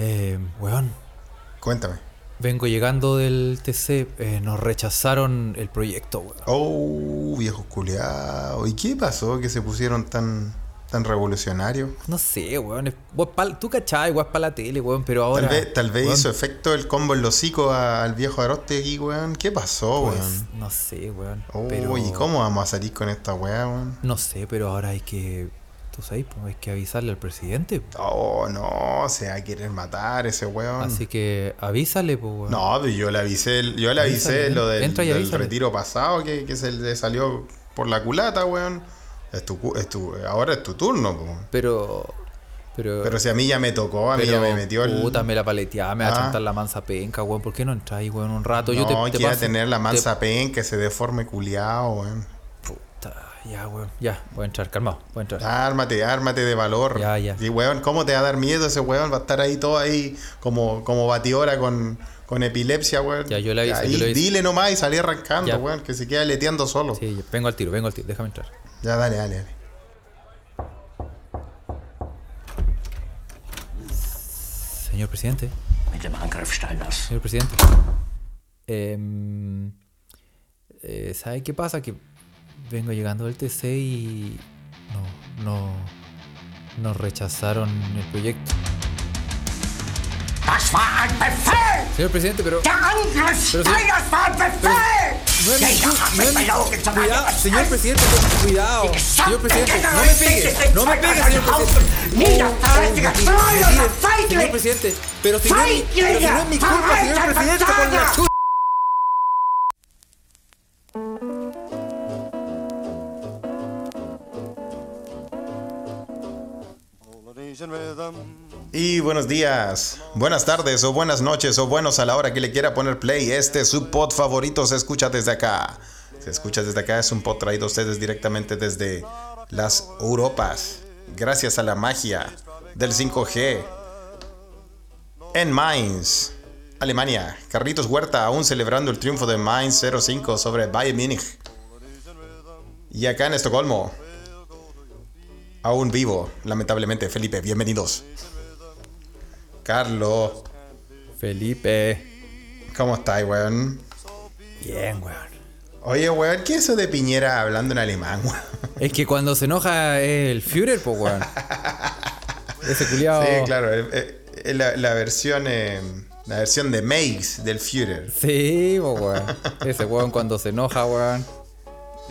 Eh, weón, Cuéntame. vengo llegando del TC. eh, nos rechazaron el proyecto, weón. Oh, viejo culeado. ¿Y qué pasó que se pusieron tan, tan revolucionarios? No sé, weón. tú cachai, weón, para la tele, weón, pero ahora. Tal vez, tal vez hizo efecto el combo en los hocico al viejo Aroste aquí, weón. ¿Qué pasó, pues, weón? No sé, weón. Oh, pero, ¿y cómo vamos a salir con esta weá, weón? No sé, pero ahora hay que. Tú sabes, pues, hay que avisarle al presidente. Oh, no, se va a querer matar ese weón. Así que avísale, pues, weón. No, pero yo le avisé, yo le avisé Avísale, lo del, del retiro pasado que, que se le salió por la culata, weón. Es tu, es tu, ahora es tu turno, po. Pero. Pero. Pero si a mí ya me tocó, a mí ya me metió el. Puta, me la paleteaba, me va a Ah. chantar la mansa penca, weón. ¿Por qué no entráis, weón, un rato? Yo no, te, te quiera paso- tener la te- mansa pen que se deforme culiao, weón. Ya, weón. Ya, voy a entrar, calmado, voy a entrar. Ármate, ármate de valor. Ya, ya. Y weón, ¿cómo te va a dar miedo ese weón? Va a estar ahí todo ahí como, como batidora con, con epilepsia, weón. Ya, yo le aviso, Ahí yo le aviso. Dile nomás y salí arrancando, Ya. weón, que se queda leteando solo. Sí, vengo al tiro, vengo al tiro, déjame entrar. Ya, dale, dale, dale. Señor presidente, señor presidente. Em, eh, ¿Sabe qué pasa? Que vengo llegando del TC y. No, no. Nos rechazaron el proyecto. Señor presidente, pero. Pero, señor- señor presidente, cuidado. Señor presidente, no me pegue, no me pegue, señor presidente. Señor presidente, pero si no, es mi- culpa, señor presidente, por la Y buenos días, buenas tardes o buenas noches o buenos a la hora que le quiera poner play. Este es su pod favorito se escucha desde acá. Se escucha desde acá es un pod traído a ustedes directamente desde las Europas. Gracias a la magia del 5G. En Mainz, Alemania. Carlitos Huerta aún celebrando el triunfo de Mainz 05 sobre Bayern Múnich. Y acá en Estocolmo, aún vivo, lamentablemente. Felipe, bienvenidos. Carlos, Felipe. ¿cómo estás, weón? Bien, weón. Oye, weón, ¿qué es eso de Piñera hablando en alemán, weón? Es que cuando se enoja es el Führer, pues, weón. Ese culiao. Sí, claro, la, la versión eh, la versión de Meix del Führer. Sí, pues, weón. Ese weón cuando se enoja, weón.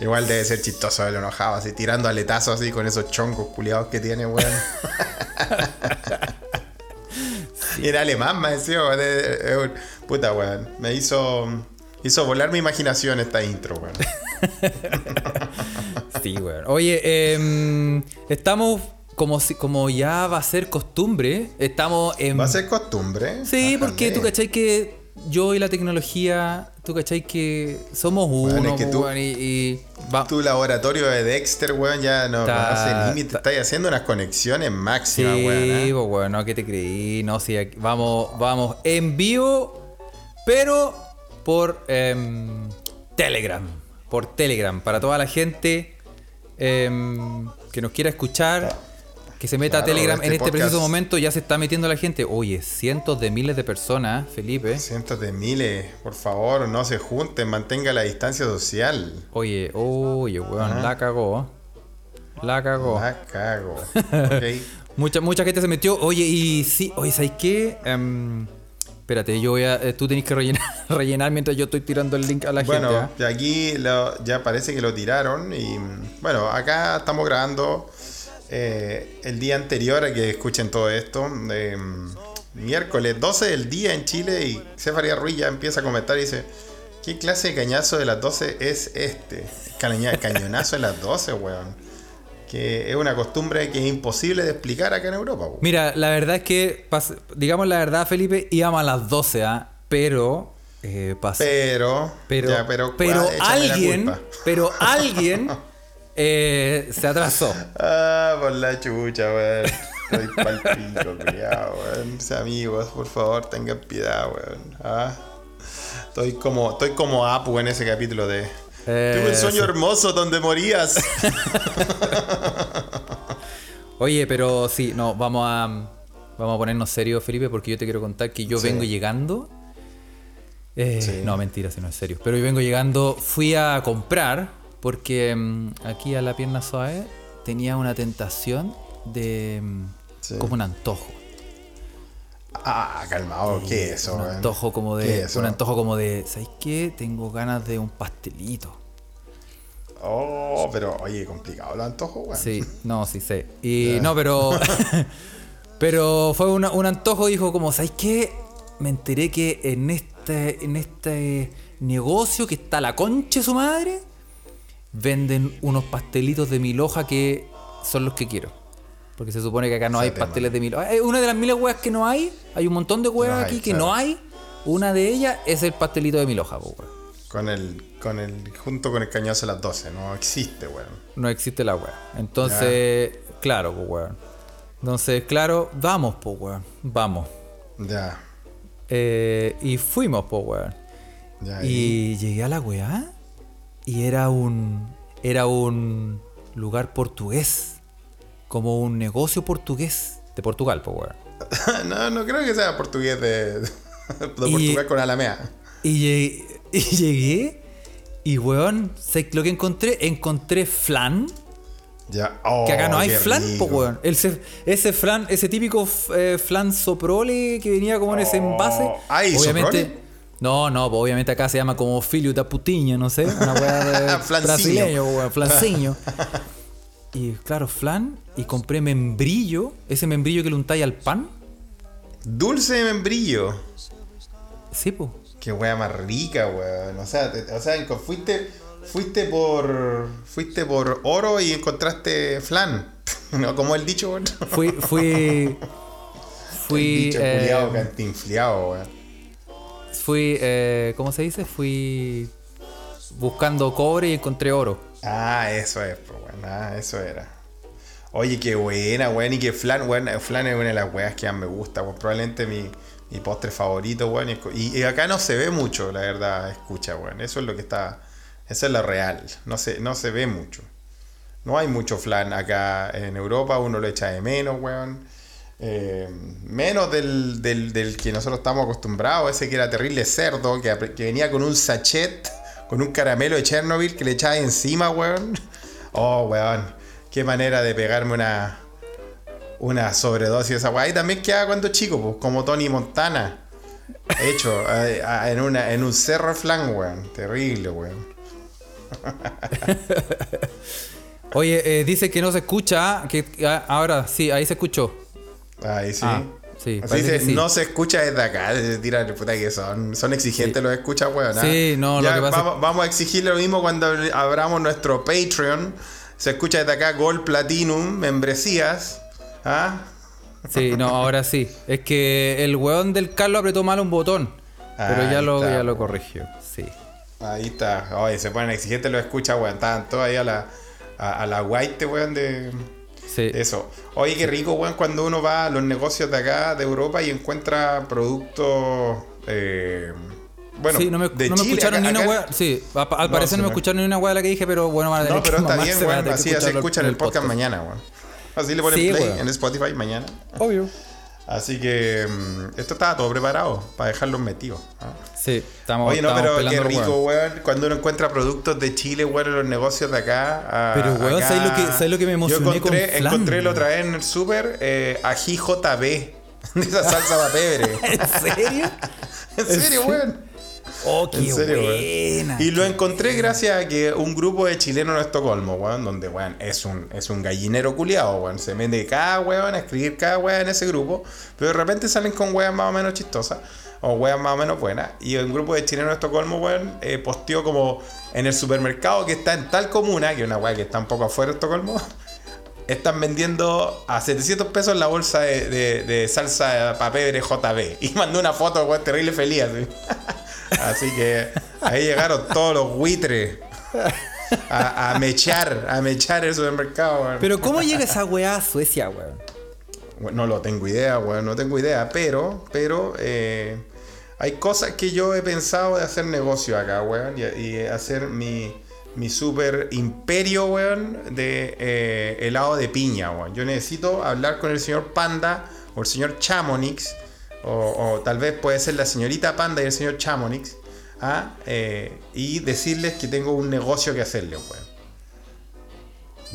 Igual debe ser chistoso el enojado, así tirando aletazos así con esos choncos culiados que tiene, weón. Y Era alemán, me decía, weón. eh, eh, eh, Puta, weón. Me hizo. Hizo volar mi imaginación esta intro, weón. Sí, weón. Oye, em, estamos como, si, como ya va a ser costumbre. Estamos en. Va a ser costumbre. Sí, porque tú cachai que yo y la tecnología, tú cachai que somos Weón, uno, es que tú- weón, y, y va- Tu laboratorio de Dexter, weón, ya no Ta- conoce límite. Estáis haciendo unas conexiones Sí, máximas, weón. ¿eh? pues bueno, ¿qué te creí? No, sí, aquí- vamos, vamos en vivo, pero por em, Telegram. Por Telegram, para toda la gente em, que nos quiera escuchar, que se meta a Telegram. este en este podcast- preciso momento ya se está metiendo la gente. Oye, cientos de miles de personas, Felipe. Cientos de miles, por favor, no se junten, mantenga la distancia social. Oye, oye, weón, la cagó. La cagó. La cago. Ok. Mucha, mucha gente se metió. Oye, y sí, oye, ¿sabes qué? Em, espérate, yo voy a. eh, tú tenés que rellenar, rellenar mientras yo estoy tirando el link a la Bueno, gente. ¿ah? aquí lo- ya parece que lo tiraron y bueno, acá estamos grabando eh, el día anterior a que escuchen todo esto. eh, miércoles 12 del día en Chile y Cefaria Ruiz ya empieza a comentar y dice, ¿qué clase de cañazo de las 12 es este? Caña- cañonazo de las 12, weón. Que es una costumbre que es imposible de explicar acá en Europa. weón. Mira, la verdad es que, digamos la verdad, Felipe, íbamos a las 12, ¿ah? Pero. Eh, pas- Pero, pero, ya, pero, pero alguien. Pero alguien. eh, se atrasó. Ah, por la chucha, weón. Estoy pal pico, weón. Mis amigos, por favor, tengan piedad, weón. Ah. Estoy como, estoy como Apu en ese capítulo de. Eh, Tuve un sueño sí. hermoso donde morías. Oye, pero sí, no, vamos a. vamos a ponernos serios, Felipe, porque yo te quiero contar que yo Sí. vengo llegando. eh, Sí. No, mentira, si no es serio. Pero yo vengo llegando, fui a comprar, porque mm, aquí a la pierna suave tenía una tentación de. mm, Sí. como un antojo. Ah, calmado, ¿qué es eso, un antojo como ¿Qué de. es? Un antojo como de. ¿Sabes qué? Tengo ganas de un pastelito. Oh, pero oye, complicado los antojos, weón. Sí, no, sí sé. Y no, pero. pero fue una- un antojo, dijo, como, ¿sabes qué? Me enteré que en este, en este negocio que está la concha de su madre, venden unos pastelitos de mil hoja que son los que quiero. Porque se supone que acá no hay pasteles de mil hoja. Es una de las miles huevas que no hay. Hay un montón de huevas No hay, aquí que claro. no hay. Una de ellas es el pastelito de mil hoja, po. Con el, con el, junto con el cañazo a las 12, no existe, weón. no existe la weá. Entonces, claro, pues weón. Entonces, claro, vamos, pues weón. Vamos. Ya, Eh, y fuimos, pues weón. ya. Y llegué a la weá y era un. Era un lugar portugués. Como un negocio portugués. De Portugal, pues weón. no, no creo que sea portugués de, de Y- Portugal con Alamea. Y llegué. Y llegué. Y weón, ¿sabes lo que encontré? Encontré flan. Ya, oh, Que acá no hay flan, po, weón. Ese flan, ese típico eh, flan soprole que venía como en ese Oh, envase. ¿hay obviamente. soprole? No, no, pues obviamente acá se llama como filio da putiña, no sé. Una weá de Flanciño. brasileño, flanciño. y claro, flan. Y compré membrillo. Ese membrillo que le untáis al pan. Dulce de membrillo. Sí, pues. Qué wea más rica, weón. O sea, te- o sea, fuiste, fuiste por. Fuiste por oro y encontraste flan. ¿No? Como el dicho, weón. Fui, fui. Fui. el dicho eh, culiao cantinfliao, weón. Fui. eh, ¿Cómo se dice? Fui. Buscando cobre y encontré oro. Ah, eso es, pues, weón. Ah, eso era. Oye, qué buena, weón. Y que flan, weón. Flan es una de las weas que más me gusta. Probablemente mi, mi postre favorito, weón. Y, y acá no se ve mucho, la verdad, escucha, weón. Eso es lo que está. Eso es lo real. No se, no se ve mucho. No hay mucho flan acá en Europa, uno lo echa de menos, weón. Eh, menos del, del, que nosotros estamos acostumbrados, ese que era terrible cerdo, que, que venía con un sachet, con un caramelo de Chernobyl que le echaba encima, weón. Oh, weón. Qué manera de pegarme una, una sobredosis de esa weá. Y también queda cuando chico, pues, como Tony Montana. Hecho eh, ah, en, una, en un cerro flan, weón. Terrible, weón. Oye, eh, dice que no se escucha. Que ah, ahora sí, ahí se escuchó. Ahí sí. Ah, sí, Así sí. no se escucha desde acá. se Tira, puta que son, son exigentes los escuchas, weón. ¿ah? Sí, no, lo Ya que pasa vamos, vamos a exigirle lo mismo cuando abramos nuestro Patreon. Se escucha desde acá Gold Platinum, membresías. ¿Ah? Sí, no, ahora sí. Es que el weón del Carlos apretó mal un botón. Pero Ahí ya lo, está, ya lo corrigió. Sí. Ahí está. Oye, se ponen exigentes los escuchas, weón. Estaban todos ahí a la, a, a la white, weón, de, Sí. eso. Oye, qué rico, weón, cuando uno va a los negocios de acá, de Europa, y encuentra productos. eh, bueno, sí, no me, de no me Chile, escucharon acá- ni una weá. Sí, al No, parecer no me escucharon ni una weá de la que dije, pero bueno, van a tener No, pero que está bien, weón. Así, así escuchan en el podcast mañana, weón. Así le ponen Sí, play weón. en Spotify mañana. Obvio. Así que mm, esto estaba todo preparado para dejarlos metidos. ¿ah? Sí, estamos, Oye, no, estamos pero qué rico, weón. Cuando uno encuentra productos de Chile, weón, en los negocios de acá. Pero, weón, acá- ¿sabes lo que- sabes lo que me emocioné Yo encontré, con flan, encontré la otra vez en el súper eh, ají JB. De esa salsa de pebre. ¿En serio? en serio, weón. Oh, qué En serio, weón. buena. Y lo encontré gracias a que un grupo de chilenos en Estocolmo, weón, donde, weón, es un, es un gallinero culiado, weón. Se mete cada weón a escribir cada weón en ese grupo, pero de repente salen con weas más o menos chistosas o weas más o menos buenas. Y un grupo de chilenos en Estocolmo, weón, eh, posteó como en el supermercado que está en tal comuna, que es una wea que está un poco afuera de Estocolmo, están vendiendo a 700 pesos la bolsa de, de- de salsa para pebre JB. Y mandó una foto, weón, terrible feliz. Así. Así que ahí llegaron todos los buitres a, a mechar, a mechar el supermercado, weón. Pero ¿cómo llega esa weá a Suecia, weón? No lo tengo idea, weón, no tengo idea, pero, pero eh, hay cosas que yo he pensado de hacer negocio acá, weón, y, y hacer mi, mi super imperio, weón, de eh, helado de piña, weón. Yo necesito hablar con el señor Panda o el señor Chamonix, o, o tal vez puede ser la señorita Panda y el señor Chamonix, ¿ah? Eh, y decirles que tengo un negocio que hacerles, weón.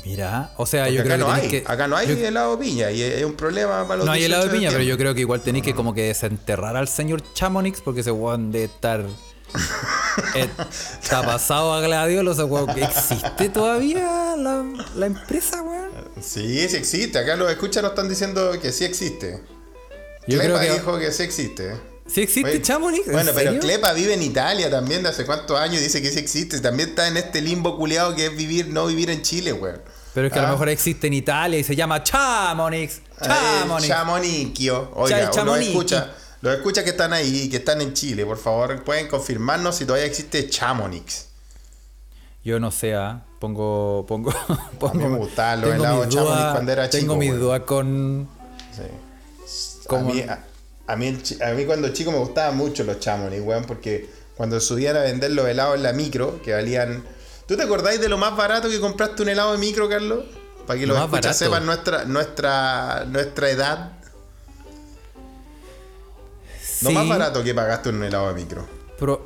Mira, o sea, Porque yo acá creo no que, hay, que acá no hay yo- helado de piña y es un problema para los no hay helado de 18 piña, pero yo creo que igual tenéis que como que desenterrar al señor Chamonix porque ese weón de estar está pasado a gladiolo, ese weón existe todavía la, la empresa, weón. Sí, sí existe. Acá los escuchas nos están diciendo que sí existe. Yo Clepa creo que dijo que sí existe. sí existe Oye, Chamonix. ¿en Bueno, pero? Clepa vive en Italia también de hace cuántos años y dice que sí existe. También está en este limbo culiado que es vivir, no vivir en Chile, weón. Pero es que a Ah. lo mejor existe en Italia y se llama Chamonix. Chamonix. Eh, Chamonicchio. Cha- Oiga, Chamonix. escucha, los escucha que están ahí, que están en Chile, por favor, pueden confirmarnos si todavía existe Chamonix. Yo no sé, ¿ah? pongo, pongo, pongo. me gustaban los tengo helados mis Chamonix cuando era Tengo chico, mis weón. dudas con. Sí. A mí, a, a mí, el chi- a mí cuando chico me gustaban mucho los Chamonix, weón, porque cuando subían a vender los helados en la micro, que valían... ¿Tú te acordáis de lo más barato que compraste un helado de micro, Carlos? Para que Lo los escuchas sepan nuestra, nuestra, nuestra edad. Lo Sí, más barato que pagaste un helado de micro. Pero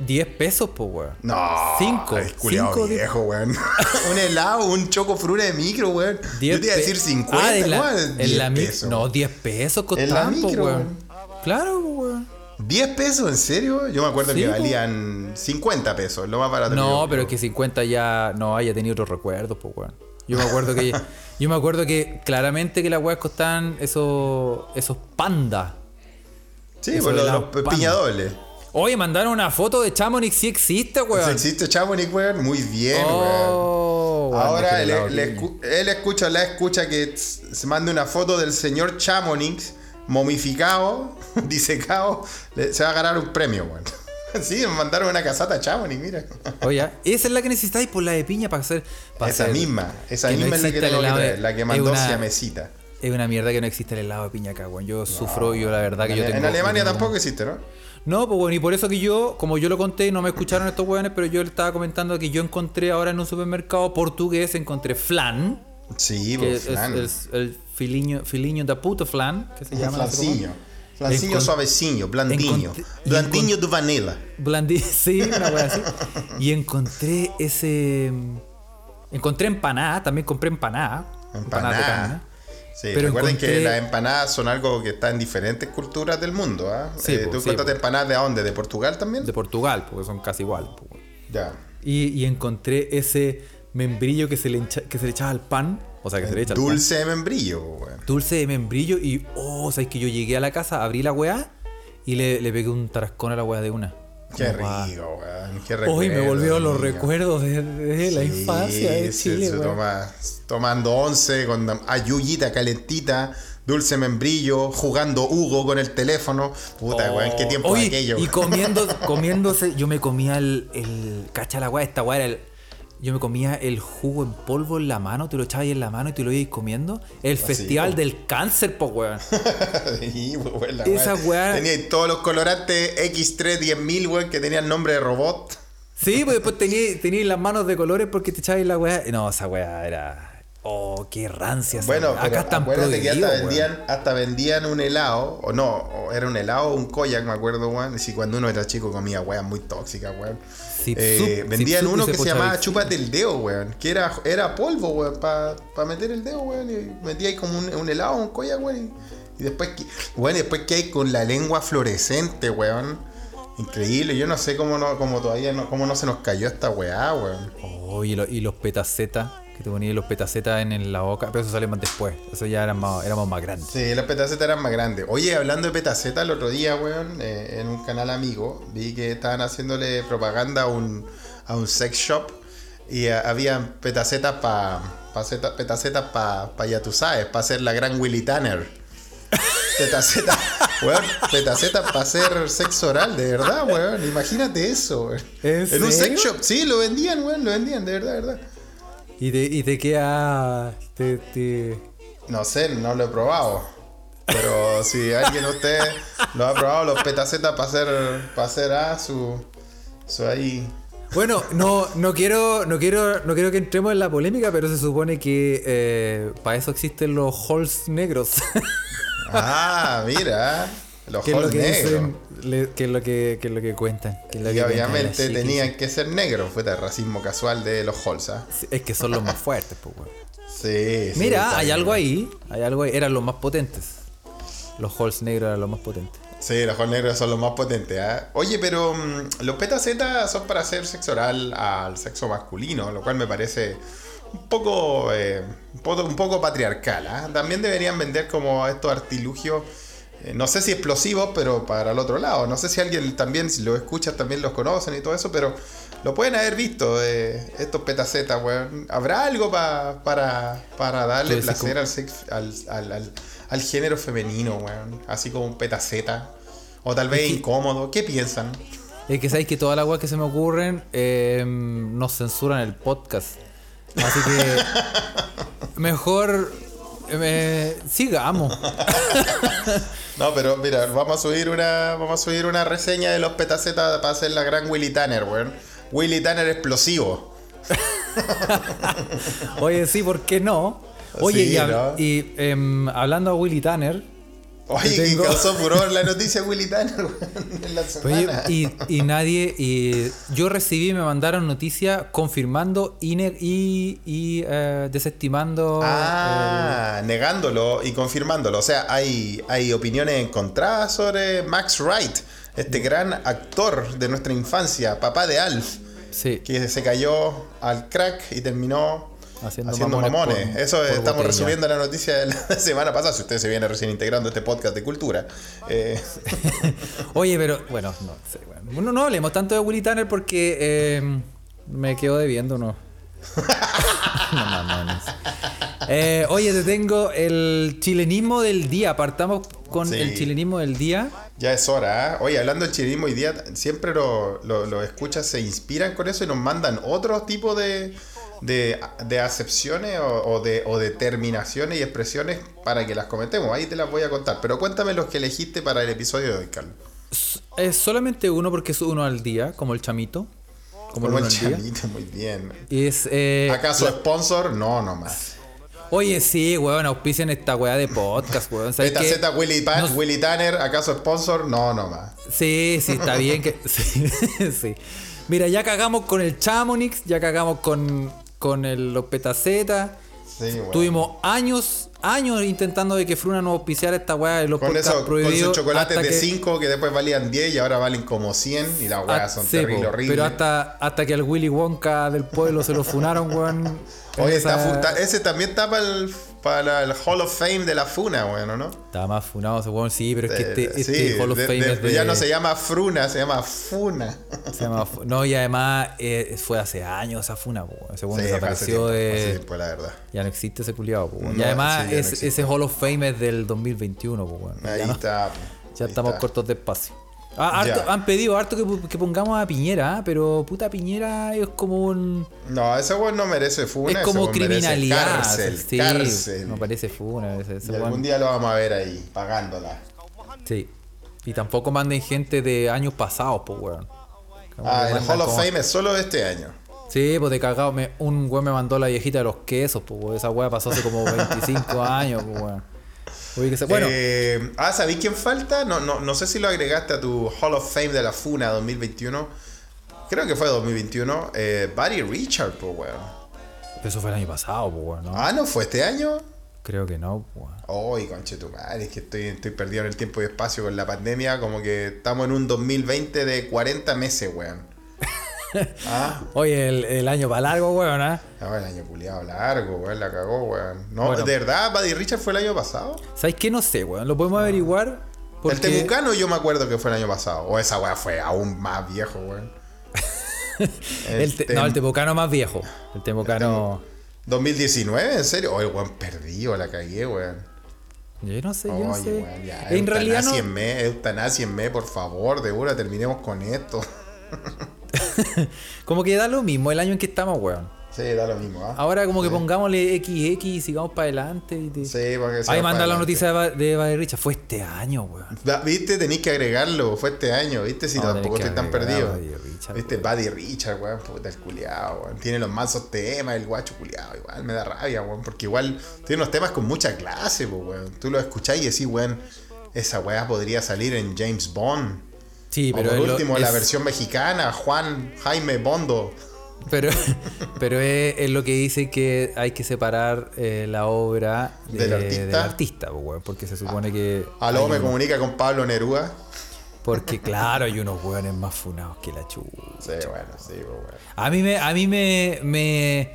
10 pesos, pues, weón. No. 5. Es culiao 5 viejo, weón. un helado, un choco frura de micro, weón. Yo te iba a decir 50, Ah, en la, ¿cómo es en 10 la pesos? No, 10 pesos En la costaban, po, weón. weón. Claro, po, weón. 10 pesos, ¿en serio? Yo me acuerdo Sí, que po. valían 50 pesos, lo más barato. No, pero es que 50 ya no haya tenido otros recuerdos, pues, weón. Yo me acuerdo que yo me acuerdo que claramente que las weas costaban esos esos pandas. Sí, de los, los piñadoles. Oye, mandaron una foto de Chamonix, sí existe, weón. Si existe Chamonix, weón, muy bien, weón. Oh, weón, Ahora escu- él escucha, la escucha que se mande una foto del señor Chamonix momificado, disecado, se va a ganar un premio, weón. Sí, me mandaron una casata a Chamonix, mira. Oye, esa es la que necesitáis por la de piña para hacer. para Esa hacer- misma, esa no misma es la que tengo que traer, la que mandó una- Siamesita. Es una mierda que no existe el helado de piña acá, weón. Yo sufro, yo la verdad que yo En, tengo. en Alemania tampoco existe, ¿no? No, pues bueno, y por eso que yo, como yo lo conté, no me escucharon estos weones, pero yo le estaba comentando que yo encontré ahora en un supermercado portugués, encontré flan, Sí, que pues, es, flan. es el filiño, filiño da puta flan, que se llama. no sé cómo. flanciño. Flanciño Encon- suaveciño, blandiño. Blandiño de vanilla. Blandi, sí, una wea así. Y encontré ese. Encontré empanada, también compré empanada. empanadas de Empanada. carne. Sí, Pero recuerden que las empanadas son algo que está en diferentes culturas del mundo. ¿ah? Sí, Eh, po, ¿Tú sí, encontraste po. empanadas de dónde? ¿De Portugal también? De Portugal, porque son casi iguales. weón. Ya. Y, y encontré ese membrillo que se, le encha- que se le echaba al pan. O sea, que se le echa al pan. Dulce de membrillo. Dulce de membrillo. Y, oh, ¿sabes que yo llegué a la casa, abrí la weá y le, le pegué un tarascón a la weá de una. Qué pa- rico, weón. Qué Hoy me recuerdo, volvieron los recuerdos de, de la Sí, infancia de Chile, se weón. toma- tomando once con ayuyita calentita, dulce membrillo, jugando Hugo con el teléfono. Puta, weón, qué tiempo Oh, Oye, aquello. Y comiendo, comiéndose, yo me comía el, el cacha la weá, esta weá era el, yo me comía el jugo en polvo en la mano, te lo echabas en la mano y te lo ibas comiendo. El festival del cáncer, po weón. Sí, weón, la Esa weá- Tenía todos los colorantes X3 10000, weón, que tenían nombre de robot. Sí, pues después tenía, tenía las manos de colores porque te echabas la weá. No, esa weá era. Oh, qué rancia. Bueno, pero acá están acuérdate que hasta weón. vendían, hasta vendían un helado, o no, o era un helado o un koyak, me acuerdo, weón. Si cuando uno era chico comía weas muy tóxicas, weón. Zip Eh, vendían Zip uno que se llamaba Chúpate el dedo, weón. Que era, era polvo, weón, para meter el dedo, weón. Y metía ahí como un, un helado, un koyak, weón. Y, y después, que- weón, y después que hay con la lengua fluorescente, weón. Increíble, yo no sé cómo no, cómo todavía no, cómo no se nos cayó esta weá, weón. Oh, y, lo- y los petacetas, que te ponían los petacetas en, la boca, pero eso sale más después. Eso ya eran más, éramos más grandes. Sí, las petacetas eran más grandes. Oye, hablando de petacetas, el otro día, weón, eh, en un canal amigo, vi que estaban haciéndole propaganda a un, a un sex shop y eh, habían petacetas para petacetas para pa, ya tú sabes, para hacer la gran Willy Tanner. Petacetas, weón, petacetas para hacer sexo oral, de verdad, weón. Imagínate eso, weón. ¿En En un sex shop, sí, lo vendían, weón, lo vendían, de verdad, de verdad. Y te, y te queda. Te, te- No sé, no lo he probado. Pero si alguien de ustedes lo ha probado, los petacetas para hacer, para hacer ah, su, su ahí. Bueno, no, no quiero, no quiero, no quiero que entremos en la polémica, pero se supone que eh, para eso existen los halls negros. Ah, mira. Los ¿Qué es lo halls negros. dicen? Le- ¿Qué es lo que, qué es lo que cuentan? ¿Qué es lo Y que cuentan obviamente tenían que ser negros. Fue el racismo casual de los halls, ¿ah? Sí, Es que son los más fuertes, pues, weón. Sí, sí, Mira, hay algo ahí. Hay algo ahí. Eran los más potentes. Los halls negros eran los más potentes. Sí, los halls negros son los más potentes, ¿ah? Oye, pero mm, los petacetas son para hacer sexo oral al sexo masculino, lo cual me parece un poco, eh, un poco, un poco patriarcal, ¿ah? También deberían vender como estos artilugios, eh, no sé si explosivos, pero para el otro lado. No sé si alguien también, si lo escucha, también los conocen y todo eso, pero lo pueden haber visto, eh, estos petacetas, weón. ¿Habrá algo pa- para, para darle placer al, sex- al, al, al- al género femenino, weón? Así como un petaceta. O tal vez Es que- incómodo. ¿Qué piensan? Es que sabéis que todas las weas que se me ocurren eh, nos censuran el podcast. Así que mejor eh, sigamos. No, pero mira, vamos a subir una, vamos a subir una reseña de los petacetas para hacer la gran Willy Tanner, weón. Willy Tanner explosivo. Oye, sí, ¿por qué no? Oye, Sí, y, hab- ¿no? y, em, hablando a Willy Tanner, Oye, que tengo- causó furor la noticia Willy Tanner, en la oye, semana. y, y nadie, y yo recibí, me mandaron noticias confirmando y, ne- y, y, eh, desestimando. Ah, negándolo y confirmándolo. O sea, hay, hay opiniones encontradas sobre Max Wright, este gran actor de nuestra infancia, papá de Alf, sí, que se cayó al crack y terminó Haciendo haciendo, mamones mamones. por- Eso por estamos botella. resumiendo la noticia de la semana pasada. Si usted se viene recién integrando este podcast de cultura. Eh, Oye, pero bueno, no sé, bueno. No, no hablemos tanto de Willy Tanner porque eh, me quedo debiendo, no. no, no. Eh, oye, te tengo el chilenismo del día. Partamos con Sí. el chilenismo del día. ya es hora. ¿ah? Oye, hablando del chilenismo hoy día, siempre lo, lo- lo escuchas, se inspiran con eso y nos mandan otro tipo de, de, de acepciones o, o de, o de terminaciones y expresiones para que las comentemos. Ahí te las voy a contar. Pero cuéntame los que elegiste para el episodio de hoy, Carlos. Es solamente uno porque es uno al día, como el chamito. Como, Como el día. chamito, muy bien. Y es, eh, ¿Acaso sponsor? No, nomás. Oye, sí, weón, auspician esta weá de podcast, weón. ¿Sabes Esta? Z Willy, Pa- No- Willy Tanner, ¿acaso sponsor? No, nomás. Sí, sí, está bien que. Sí, sí. Mira, ya cagamos con el Chamonix, ya cagamos con, con el, los Petaceta. Sí, bueno. Tuvimos años, años intentando de que Fruna nos auspiciara esta weá de los Con eso, con prohibidos. sus chocolates hasta de que- 5 que después valían 10 y ahora valen como 100 y las ah, weas son sí, terrible po, horribles. Pero hasta, hasta que al Willy Wonka del pueblo se lo funaron, weón. Oye, esa- está ese también está para el, para el Hall of Fame de la Funa, bueno, ¿no? Estaba más funado ese weón, sí, pero es que este, este sí, Hall of de- Fame de- es de- ya no se llama Fruna, se llama Funa. se llama No, y además eh, fue hace años esa funa, weón. Ese weón Sí, hace desapareció tiempo, hace de. tiempo, la verdad. Ya no existe ese culiado, weón. Y No, además sí, ya no es- existe. ese Hall of Fame es del 2021, po, weón. Ahí ya no- está. ya estamos está. cortos de espacio. Ah, harto- han pedido harto que, que pongamos a Piñera, ¿ah? pero puta Piñera es como un. No, ese weón no merece Funa. es como criminalidad. Cárcel, sí, cárcel. No parece funa. Ese, ese y algún día lo vamos a ver ahí, pagándola. Sí. Y tampoco manden gente de años pasados, pues, weón. Como Ah, el Hall of como- Fame es solo de este año. Sí, pues de cagado. me- un weón me mandó la viejita de los quesos, pues, weón. Esa weá pasó hace como 25 años, pues, weón. Uy, Bueno, Eh, ah, ¿sabéis quién falta? No, no, no sé si lo agregaste a tu Hall of Fame de la FUNA 2021. Creo que fue 2021. Eh, Buddy Richard, pues, weón. eso fue el año pasado, pues, weón. ¿no? Ah, ¿no fue este año? Creo que no, weón. Ay, conche tu madre, es que estoy, estoy perdido en el tiempo y espacio con la pandemia. Como que estamos en un 2020 de 40 meses, weón. Ah, Oye, el, el año para largo, weón, ¿ah? no, el año culiado largo, weón, la cagó, weón. No, Bueno. ¿de verdad Buddy Richard fue el año pasado? ¿Sabes qué? No sé, weón. Lo podemos averiguar. Porque... El Temucano yo me acuerdo que fue el año pasado. O esa weá fue aún más viejo, weón. El te- No, el Temucano más viejo. El Temucano. 2019, ¿en serio? Oye, weón, perdido, la cagué, weón. Yo no sé, yo no Oye, sé. weón, ya, en realidad no. eutanasienme, eutanasienme, por favor, de una terminemos con esto. Como que da lo mismo el año en que estamos, weón. Sí, da lo mismo, ¿ah? Ahora como que pongámosle XX y sigamos para adelante. Y te- Sí, porque se Ahí manda la noticia de, Richard. Fue este año, weón. Viste, tenéis que agregarlo, fue este año, viste, si No, tampoco estoy tan perdido. Buddy Richard, Viste. Buddy Richard, weón, puta el culiao, weón. Tiene los mansos temas, el guacho culiao, igual me da rabia, weón, porque igual tiene unos temas con mucha clase, weón. Tú lo escuchás y decís, weón, esa weá podría salir en James Bond. Sí, o pero por es lo- último, la es- versión mexicana, Juan Jaime Bondo. Pero, pero es, es lo que dice que hay que separar eh, la obra de- ¿Del artista? del artista, porque se supone que. A luego hay me un- comunica con Pablo Neruda. Porque claro, hay unos weones más funados que la chucha. Sí, bueno, sí, weón. A mí me, a mí me, me-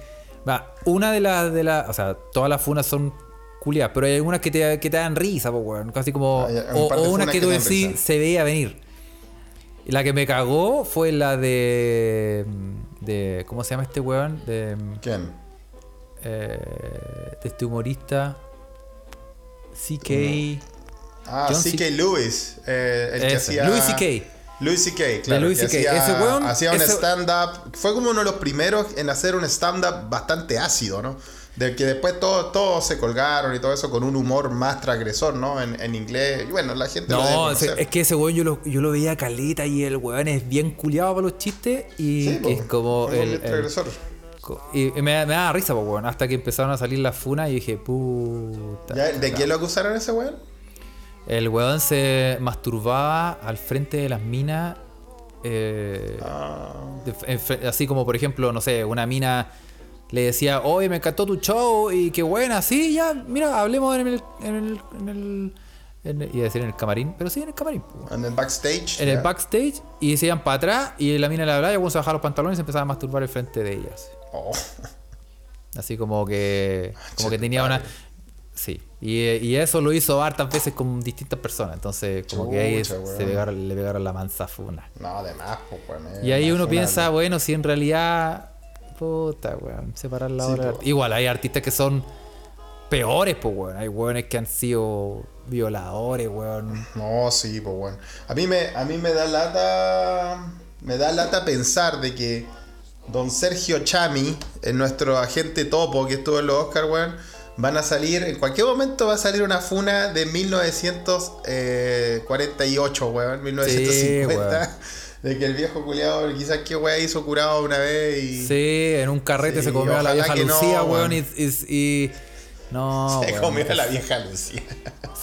va, una de las, de las, o sea, todas las funas son culiadas, pero hay algunas que te, que te dan risa, pues, weón. Casi como, Hay un o, o unas que que tú decís, se veía venir. La que me cagó fue la de, de, ¿cómo se llama este weón? De, ¿Quién? eh, de este humorista, CK, Ah, C.K. Lewis, eh, el que hacía... Louis C.K.. Louis C.K., claro. Louis que C.K.. Hacía, Ese weón- hacía un ese- stand-up. Fue como uno de los primeros en hacer un stand-up bastante ácido, ¿no? Del que después todos todos se colgaron y todo eso con un humor más transgresor, ¿no? En, en inglés. Y bueno, la gente lo debe No, ese- conocer. es que ese weón yo lo, yo lo veía caleta y el weón es bien culiado para los chistes y Sí, po, es como un el, el- transgresor. y me, me daba risa, po, weón, hasta que empezaron a salir las funas y dije, puta. ¿Ya? ¿De qué lo acusaron ese weón? El weón se masturbaba al frente de las minas. eh, Ah, de- en así como, por ejemplo, no sé, una mina le decía, oye, me encantó tu show y qué buena, sí, ya, mira, hablemos en el. En el, en el en el- iba a decir en el camarín, pero sí en el camarín. weón. en el backstage. en el backstage y se iban para atrás y la mina le hablaba y el weón se bajaba los pantalones y se empezaba a masturbar al frente de ellas. Oh. Así como que. Como que tenía una. Sí. Y, y eso lo hizo hartas veces con distintas personas. Entonces, como que ahí se pegaron- le pegaron la manzafuna. No, además, pues, es Y ahí uno piensa, bueno, si en realidad. Puta, weón. Separar la Sí, obra. Igual, hay artistas que son peores, pues, weón. Hay weones que han sido violadores, weón. No, sí, pues bueno. A mí me, a mí me da lata. Me da lata pensar de que don Sergio Chami, en nuestro agente topo que estuvo en los Oscar, weón, van a salir, en cualquier momento va a salir una funa de 1948, weón, 1950. De que el viejo culiado quizás qué weá hizo curado una vez y Sí, en un carrete Sí, se comió a la vieja que no, Lucía, weón. Y, y- y- No, se comió a la vieja Lucía.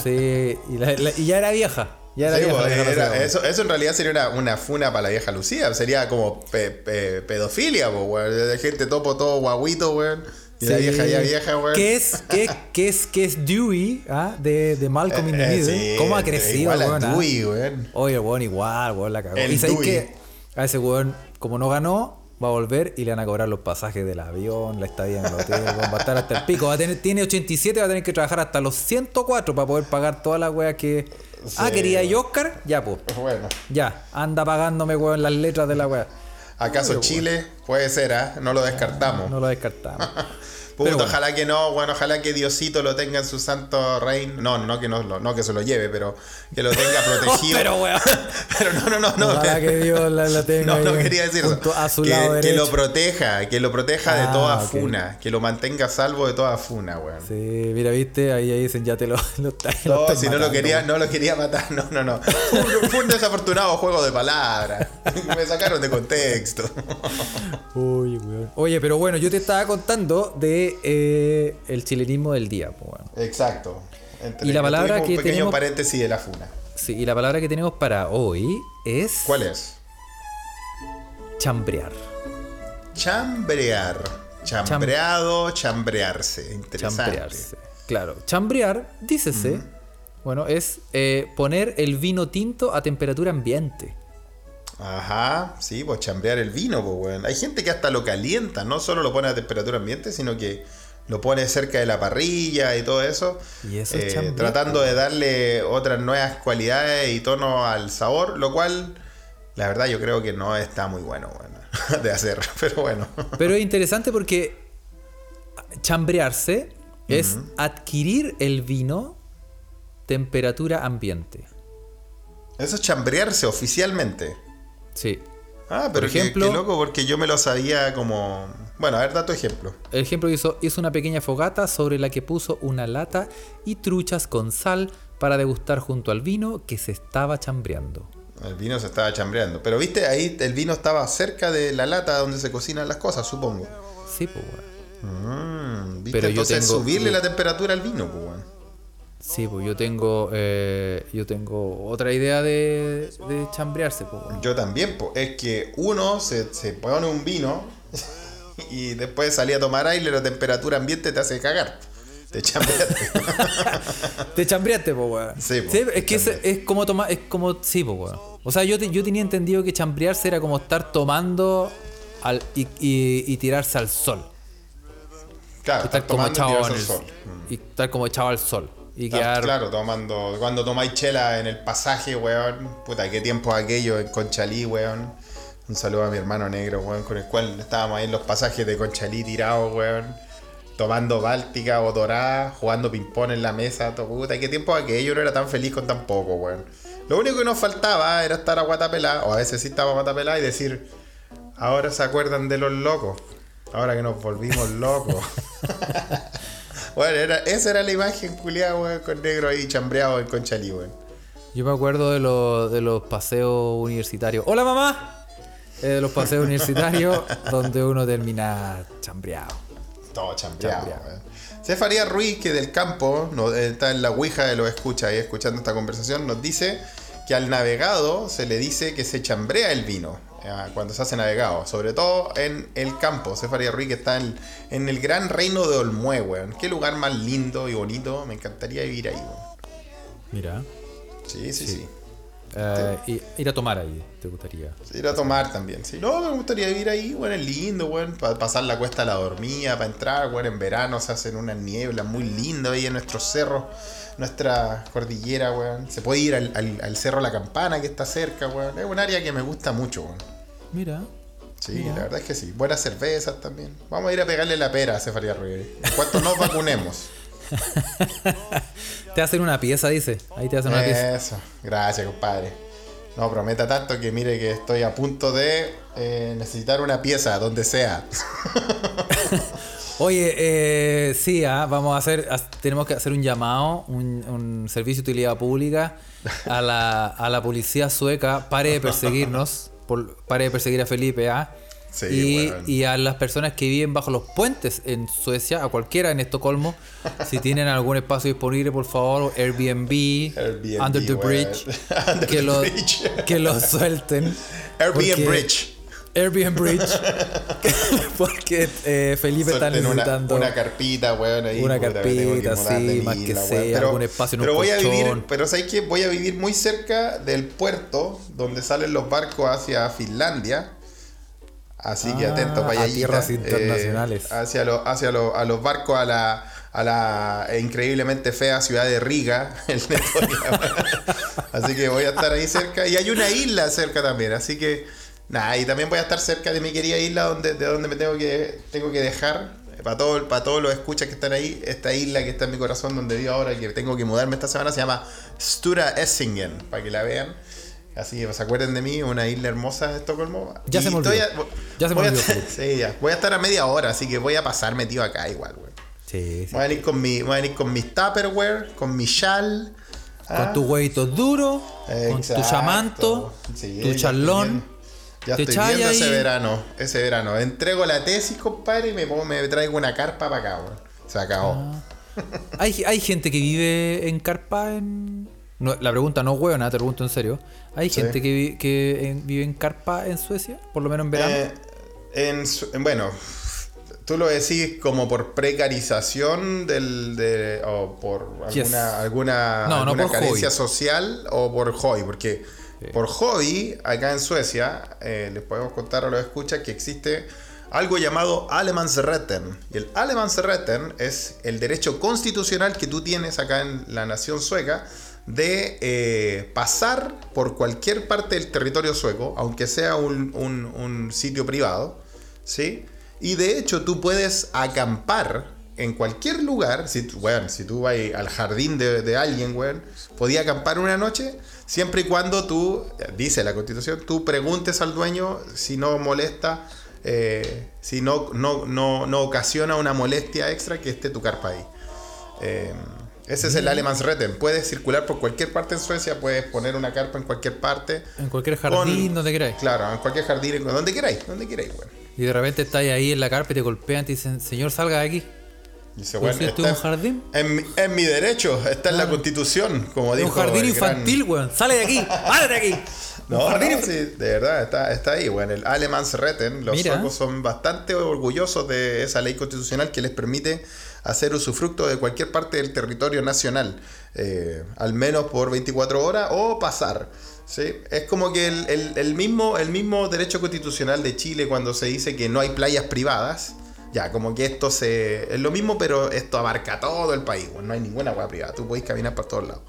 Sí, y, la- la- y ya era vieja. Ya era Sí, vieja. pues, era- Lucía, eso, eso en realidad sería una, una funa para la vieja Lucía. Sería como pe- pe- pedofilia, pues, weón. De gente topo todo guaguito, weón. Y la vieja ya vieja, weón. ¿Qué es, qué, qué es, qué es Dewey ah? de, de Malcolm in the Eh, Middle? sí, ¿Cómo ha crecido, weón? ah? Dewey, weón. Oye, weón, igual, weón, la cagó. El y sabéis que a ese weón, como no ganó, va a volver y le van a cobrar los pasajes del avión, la estadía en el hotel, va a estar hasta el pico. Va a tener, tiene 87, va a tener que trabajar hasta los 104 para poder pagar todas las weas que. Ah, Sí. quería y Oscar, ya, pues. Bueno. Ya, anda pagándome, weón, las letras de la wea. ¿Acaso Oye, Chile? Puede ser, ¿ah? No lo descartamos. No lo descartamos. Puta, Pero bueno. ojalá que no, bueno, ojalá que Diosito lo tenga en su santo reino. No, no que no, no que se lo lleve, pero que lo tenga protegido. Pero, weón. Pero no, no, no, no. Ojalá que Dios la, la tenga No, no quería decir eso. a su que, lado que lo proteja, que lo proteja de Ah, toda ok. funa, que lo mantenga a salvo de toda funa, weón. Sí, mira, viste, ahí, ahí dicen ya te lo, lo, No, si no lo quería, weón. no lo quería matar, no, no, no. Fue un, fue un desafortunado juego de palabras. Me sacaron de contexto. Weón. Oye, pero bueno, yo te estaba contando de eh, el chilenismo del día, pues, weón. Exacto. Entre- Y la palabra que un pequeño tenemos- paréntesis de la funa. Sí, y la palabra que tenemos para hoy es ¿Cuál es? chambrear. Chambrear. Chambreado, chambrearse. Interesante. Chambrearse. Claro, chambrear, dícese, bueno, es eh, poner el vino tinto a temperatura ambiente. Ajá, sí, pues chambrear el vino, pues, weón. Hay gente que hasta lo calienta, no solo lo pone a temperatura ambiente, sino que lo pone cerca de la parrilla y todo eso. Y eso es eh, chambrear, Tratando de darle otras nuevas cualidades y tono al sabor, lo cual, la verdad, yo creo que no está muy bueno, bueno, de hacer, pero bueno. Pero es interesante porque chambrearse es adquirir el vino temperatura ambiente. Eso es chambrearse oficialmente. Sí. Ah, pero Por ejemplo- qué loco, porque yo me lo sabía como. Bueno, a ver, da tu ejemplo. El ejemplo hizo, hizo una pequeña fogata sobre la que puso una lata y truchas con sal para degustar junto al vino que se estaba chambreando. El vino se estaba chambreando. Pero viste, ahí el vino estaba cerca de la lata donde se cocinan las cosas, supongo. Sí, pues. Mm, ¿viste? Pero yo Entonces tengo- subirle la temperatura al vino, pues. Sí, pues yo tengo, eh, yo tengo otra idea de, de chambrearse, pues, weón. Yo también, pues. Es que uno se, se pone un vino y después salía a tomar aire, la temperatura ambiente te hace cagar. Te chambreaste. Te chambreaste, pues, weón. Sí, po, es te que es, chambreaste. es como tomar, es como, sí, pues, weón. O sea, yo, te- yo tenía entendido que chambrearse era como estar tomando al, y, y- y tirarse al sol. Claro, Estar estar como y echado en el al sol. Y estar como echado al sol. Y Estar, quedar. Claro, tomando. Cuando tomáis chela en el pasaje, weón. Puta, qué tiempo aquello en Conchalí, weón. Un saludo a mi hermano negro, weón, con el cual estábamos ahí en los pasajes de Conchalí tirados, weón. Tomando Báltica o Dorada, jugando ping-pong en la mesa. todo, puta, qué tiempo aquello, no era tan feliz con tan poco, weón. Lo único que nos faltaba era estar a guatapelá, o a veces sí estaba a guatapelá y decir, ahora se acuerdan de los locos. Ahora que nos volvimos locos. bueno, era, esa era la imagen culiada, weón, con negro ahí chambreado en Conchalí, weón. Yo me acuerdo de, los de los paseos universitarios. ¡Hola, mamá! Eh, de los paseos universitarios donde uno termina chambreado. Todo chambreado, Chambreado. Cefaría Ruiz, que del campo, no, eh, está en la Ouija de los escucha ahí escuchando esta conversación, nos dice que al navegado se le dice que se chambrea el vino eh, cuando se hace navegado, sobre todo en el campo. Cefaría Ruiz, que está en, en el gran reino de Olmué, weón. Qué lugar más lindo y bonito, me encantaría vivir ahí, weón. Mira. Sí, sí, sí. Eh, ir a tomar ahí, te gustaría. Ir a tomar también, sí. No, me gustaría vivir ahí, bueno, es lindo, bueno, para pasar la cuesta a la dormida, para entrar, bueno, en verano se hacen unas nieblas muy lindas ahí en nuestros cerros, nuestra cordillera, weón. Se puede ir al, al- al Cerro La Campana que está cerca, weón. Es un área que me gusta mucho, weón. Mira. Sí, Mira. la verdad es que sí. Buenas cervezas también. Vamos a ir a pegarle la pera a Cefaría Ruiz. En cuanto nos vacunemos. Te hacen una pieza, dice. Ahí te hacen una pieza. Eso, gracias, compadre. No prometa tanto que mire que estoy a punto de eh, necesitar una pieza donde sea. Oye, eh, sí, ah, vamos a hacer, tenemos que hacer un llamado, un, un servicio de utilidad pública a la, a la policía sueca. Pare de perseguirnos, por- pare de perseguir a Felipe, ¿ah? Sí, y, a las personas que viven bajo los puentes en Suecia, a cualquiera en Estocolmo, si tienen algún espacio disponible, por favor, Airbnb, Airbnb, Under the. Bridge, Under que, the lo, bridge. que lo suelten. Airbnb Bridge. Airbnb Bridge. porque eh, Felipe está Suelten una, necesitando. una carpita, weón, ahí. Una puta, carpita, sí, más que weón. sea, Pero- algún espacio en un Pero voy a vivir, pero ¿sabes qué? Voy a vivir muy cerca del puerto donde salen los barcos hacia Finlandia. Así que Ah, atento para allá. tierras internacionales. hacia los, hacia los, a los barcos a la, a la increíblemente fea ciudad de Riga. en weón. así que voy a estar ahí cerca. Y hay una isla cerca también. Así que nada, y también voy a estar cerca de mi querida isla donde, de donde me tengo que, tengo que dejar. Para, todo, para todos los escuchas que están ahí, esta isla que está en mi corazón donde vivo ahora y que tengo que mudarme esta semana se llama Stura Essingen, para que la vean. Así que se acuerden de mí, una isla hermosa de Estocolmo. Ya Y se me olvidó. a- Ya se me voy a olvidó, estar- sí, ya. Voy a estar a media hora, así que voy a pasar metido acá igual, güey. Sí, sí. Voy a venir con mi, voy a venir con mis Tupperware, con mi chal. ah, Con tu huevito duro, con tu chamanto, Sí, tu charlón. Ya te estoy viendo ese verano, ese verano. Entrego la tesis, compadre, y me, pongo- me traigo una carpa para acá, güey. Se acabó. Ah. Hay, hay gente que vive en carpa en. No, la pregunta no hueona, te pregunto en serio. ¿Hay Sí. gente que, vi- que en- vive en carpa en Suecia? Por lo menos en verano. Eh, en bueno, tú lo decís como por precarización del, de, o por alguna, Yes. alguna, No, no alguna por carencia hobby. social o por hobby, porque por hobby, acá en Suecia, eh, les podemos contar a los escuchas que existe algo llamado Allemansretten. Y el Allemansretten es el derecho constitucional que tú tienes acá en la nación sueca de eh, pasar por cualquier parte del territorio sueco, aunque sea un, un- sitio privado, ¿sí? Y de hecho tú puedes acampar en cualquier lugar, si weón, si tú vas al jardín de, de alguien, weón, podía acampar una noche Siempre y cuando tú, dice la constitución, tú preguntes al dueño si no molesta, eh, si no, no, no, no ocasiona una molestia extra que esté tu carpa ahí. Eh, ese es el Alemansretten. Puedes circular por cualquier parte en Suecia, puedes poner una carpa en cualquier parte. En cualquier jardín, Con- donde queráis. Claro, en cualquier jardín, donde queráis, donde queráis, weón. Y de repente estáis ahí en la carpa y te golpean y te dicen, señor, salga de aquí. Dice, ¿Pero bueno, es un jardín? En, mi- derecho, está en la constitución, como Es dijo un jardín el gran- infantil, weón. Sale de aquí. ¡Sale de aquí! No, jardín no, inf- sí, de verdad, está, está ahí, bueno, el Alemansretten, los Mira. suecos son bastante orgullosos de esa ley constitucional que les permite hacer usufructo de cualquier parte del territorio nacional, eh, al menos por 24 horas o pasar. ¿sí? Es como que el, el- el mismo, el mismo derecho constitucional de Chile cuando se dice que no hay playas privadas, ya, como que esto se... Es lo mismo, pero esto abarca todo el país, weón, no hay ninguna agua privada, tú puedes caminar por todos lados.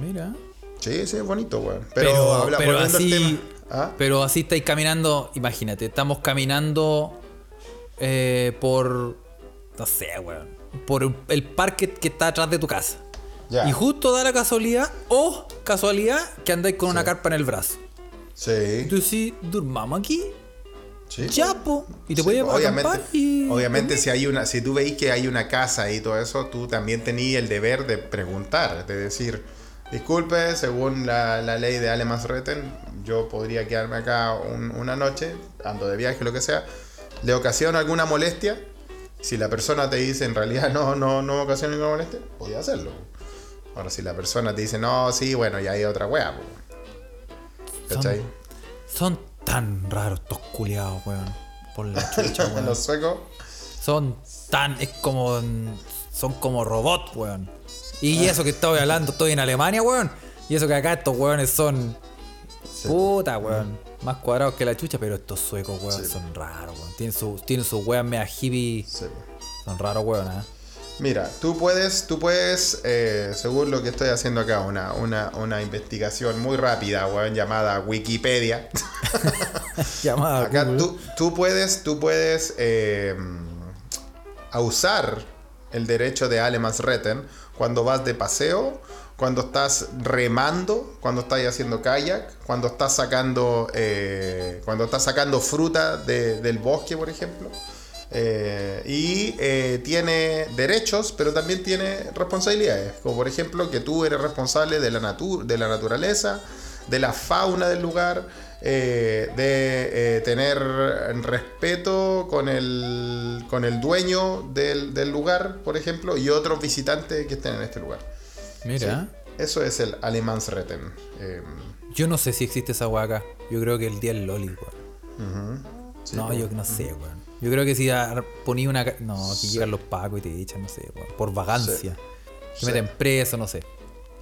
Mira. Sí, sí, es bonito, weón. Pero, Pero, habla- pero así. tema- ¿Ah? Pero así estáis caminando. Imagínate, estamos caminando eh, por. No sé, weón. Por el parque que está atrás de tu casa. Ya. Y justo da la casualidad, o casualidad, que andáis con una carpa en el brazo. Sí. Tú decís, ¿durmamos aquí? Sí. Ya, po. Y te Sí, voy a obviamente, y. obviamente si hay una, si tú veis que hay una casa y todo eso, tú también tenías el deber de preguntar, de decir, disculpe, según la, la ley de Alemansretten, yo podría quedarme acá un- una noche, ando de viaje, lo que sea, ¿le ocasiona alguna molestia? Si la persona te dice en realidad no, no, no ocasiona ninguna molestia, podía hacerlo. Ahora, si la persona te dice no, sí, bueno, ya hay otra wea, po. ¿cachai? Son tan raros estos culiados, weón. Por la chucha, weón. Los suecos. Son tan. Es como. Son como robots, weón. Y eso que estoy hablando, estoy en Alemania, weón. Y eso que acá estos weones son. Puta, weón. Más cuadrados que la chucha, pero estos suecos, weón, Sí. son raros, weón. Tienen sus tienen sus weón mea hippie. Sí, po. Son raros, weón, ¿eh? Mira, tú puedes, tú puedes, eh, según lo que estoy haciendo acá, una, una, una investigación muy rápida, weón, llamada Wikipedia. Llamada Acá tú, tú puedes, tú puedes eh, a usar el derecho de Alemansretten cuando vas de paseo, cuando estás remando, cuando estás haciendo kayak, cuando estás sacando, eh, cuando estás sacando fruta de- del bosque, por ejemplo. Eh, y eh, tiene derechos, pero también tiene responsabilidades. Como por ejemplo que tú eres responsable de la, natu- de la naturaleza, de la fauna del lugar, eh, de tener respeto con el, con el dueño del, del lugar, por ejemplo, y otros visitantes que estén en este lugar. Mira. Sí, Eso es el Alemansretten. Eh, Yo no sé si existe esa acá. Yo creo que el día del Loli, sí, no, pues. yo no sé, weón. Yo creo que si ponía una. No, aquí llegan los pacos y te echan, no sé. Por vagancia. Te Sí. meten preso, no sé.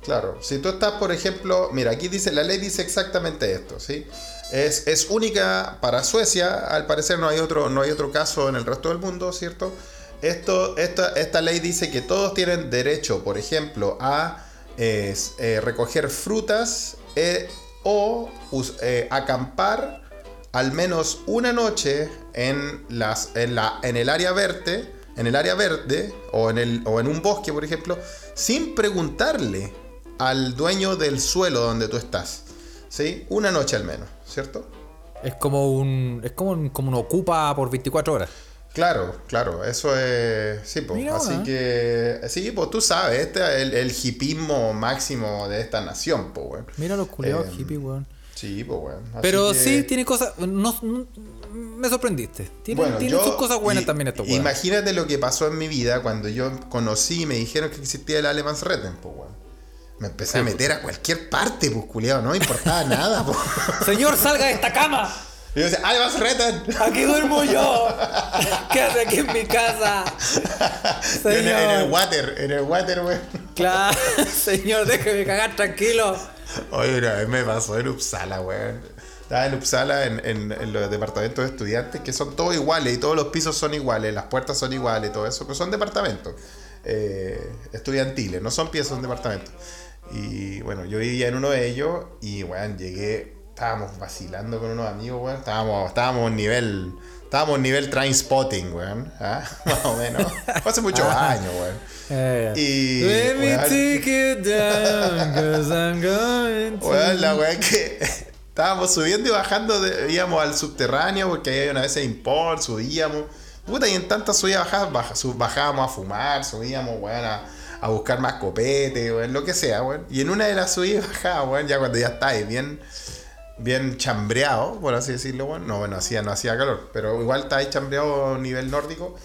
Claro, si tú estás, por ejemplo, mira, aquí dice, la ley dice exactamente esto, ¿sí? Es, es única para Suecia, al parecer no hay, otro, no hay otro caso en el resto del mundo, ¿cierto? Esto, esta, esta ley dice que todos tienen derecho, por ejemplo, a eh, eh, recoger frutas eh, o eh, acampar al menos una noche en, las, en, la, en el área verde, en el área verde o en, el, o en un bosque, por ejemplo, sin preguntarle al dueño del suelo donde tú estás. ¿Sí? Una noche al menos, ¿cierto? Es como un. Es como un, como un ocupa por 24 horas. Claro, claro, eso es. Sí, pues. Así ¿eh? que. Sí, pues tú sabes, este es el, el hipismo máximo de esta nación, pues, weón. Mira los culiados Eh, hippies, weón. Sí, pues, weón. Así Pero que- sí, tiene cosas. No, no- me sorprendiste. Tiene, Bueno, tiene yo- sus cosas buenas y- también estos weón. Imagínate lo que pasó en mi vida cuando yo conocí y me dijeron que existía el Alemansretten, pues, weón. Me empecé a meter a cualquier parte, pues, culiado, no me importaba nada, pues. Señor, salga de esta cama. Y yo decía, Alemansretten. Aquí duermo yo. ¿Qué hace aquí en mi casa? Yo en, en el Señor. water, en el water, weón. Claro, señor, déjeme cagar tranquilo. Oye, una vez me pasó en Uppsala, weón. Estaba en Uppsala en, en- en los departamentos de estudiantes que son todos iguales y todos los pisos son iguales, las puertas son iguales, todo eso, pero son departamentos eh, estudiantiles, no son piezas, son departamentos. Y bueno, yo vivía en uno de ellos y, weón, llegué estábamos vacilando con unos amigos, weón. Estábamos, estábamos en nivel. Estábamos en nivel train spotting, weón. ¿ah? Más o menos. Fue hace muchos años, weón. Eh, Y, Let me weón. take it down, 'cause I'm going to- Weón, la weá que estábamos subiendo y bajando, de- íbamos al subterráneo porque ahí había una vez import, subíamos. Puta, y en tantas subidas bajadas, bajábamos a fumar, subíamos, weón, a, a buscar más copete, weón, lo que sea, weón. Y en una de las subidas bajadas, weón, ya cuando ya estáis bien, bien chambreado, por así decirlo, weón. No, bueno, hacía, no hacía calor, pero igual estáis chambreado a nivel nórdico.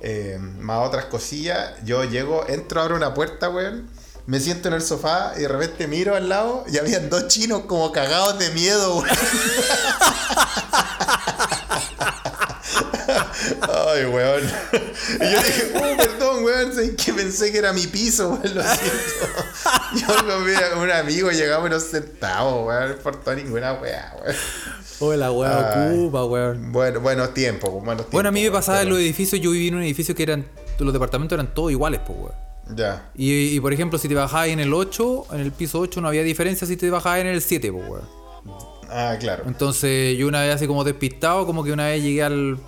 Eh, más otras cosillas. Yo llego, entro, abro una puerta, weón. Me siento en el sofá y de repente miro al lado y habían dos chinos como cagados de miedo, weón. Ay, weón. Y yo dije, oh, perdón, weón, que pensé que era mi piso, weón, lo siento. Yo con un amigo llegamos y nos sentamos, weón, no importó ninguna weá, weón. La weá Ay. ocupa, weón. Bueno, buenos tiempos, buenos tiempos. Bueno, a mí me weón, pasaba en los edificios, yo viví en un edificio que eran, los departamentos eran todos iguales, pues, weón. Ya. Y, y, por ejemplo, si te bajabas en el 8, en el piso 8 no había diferencia si te bajabas en el 7, pues, weón. Ah, claro. Entonces yo una vez así como despistado, como que una vez llegué al,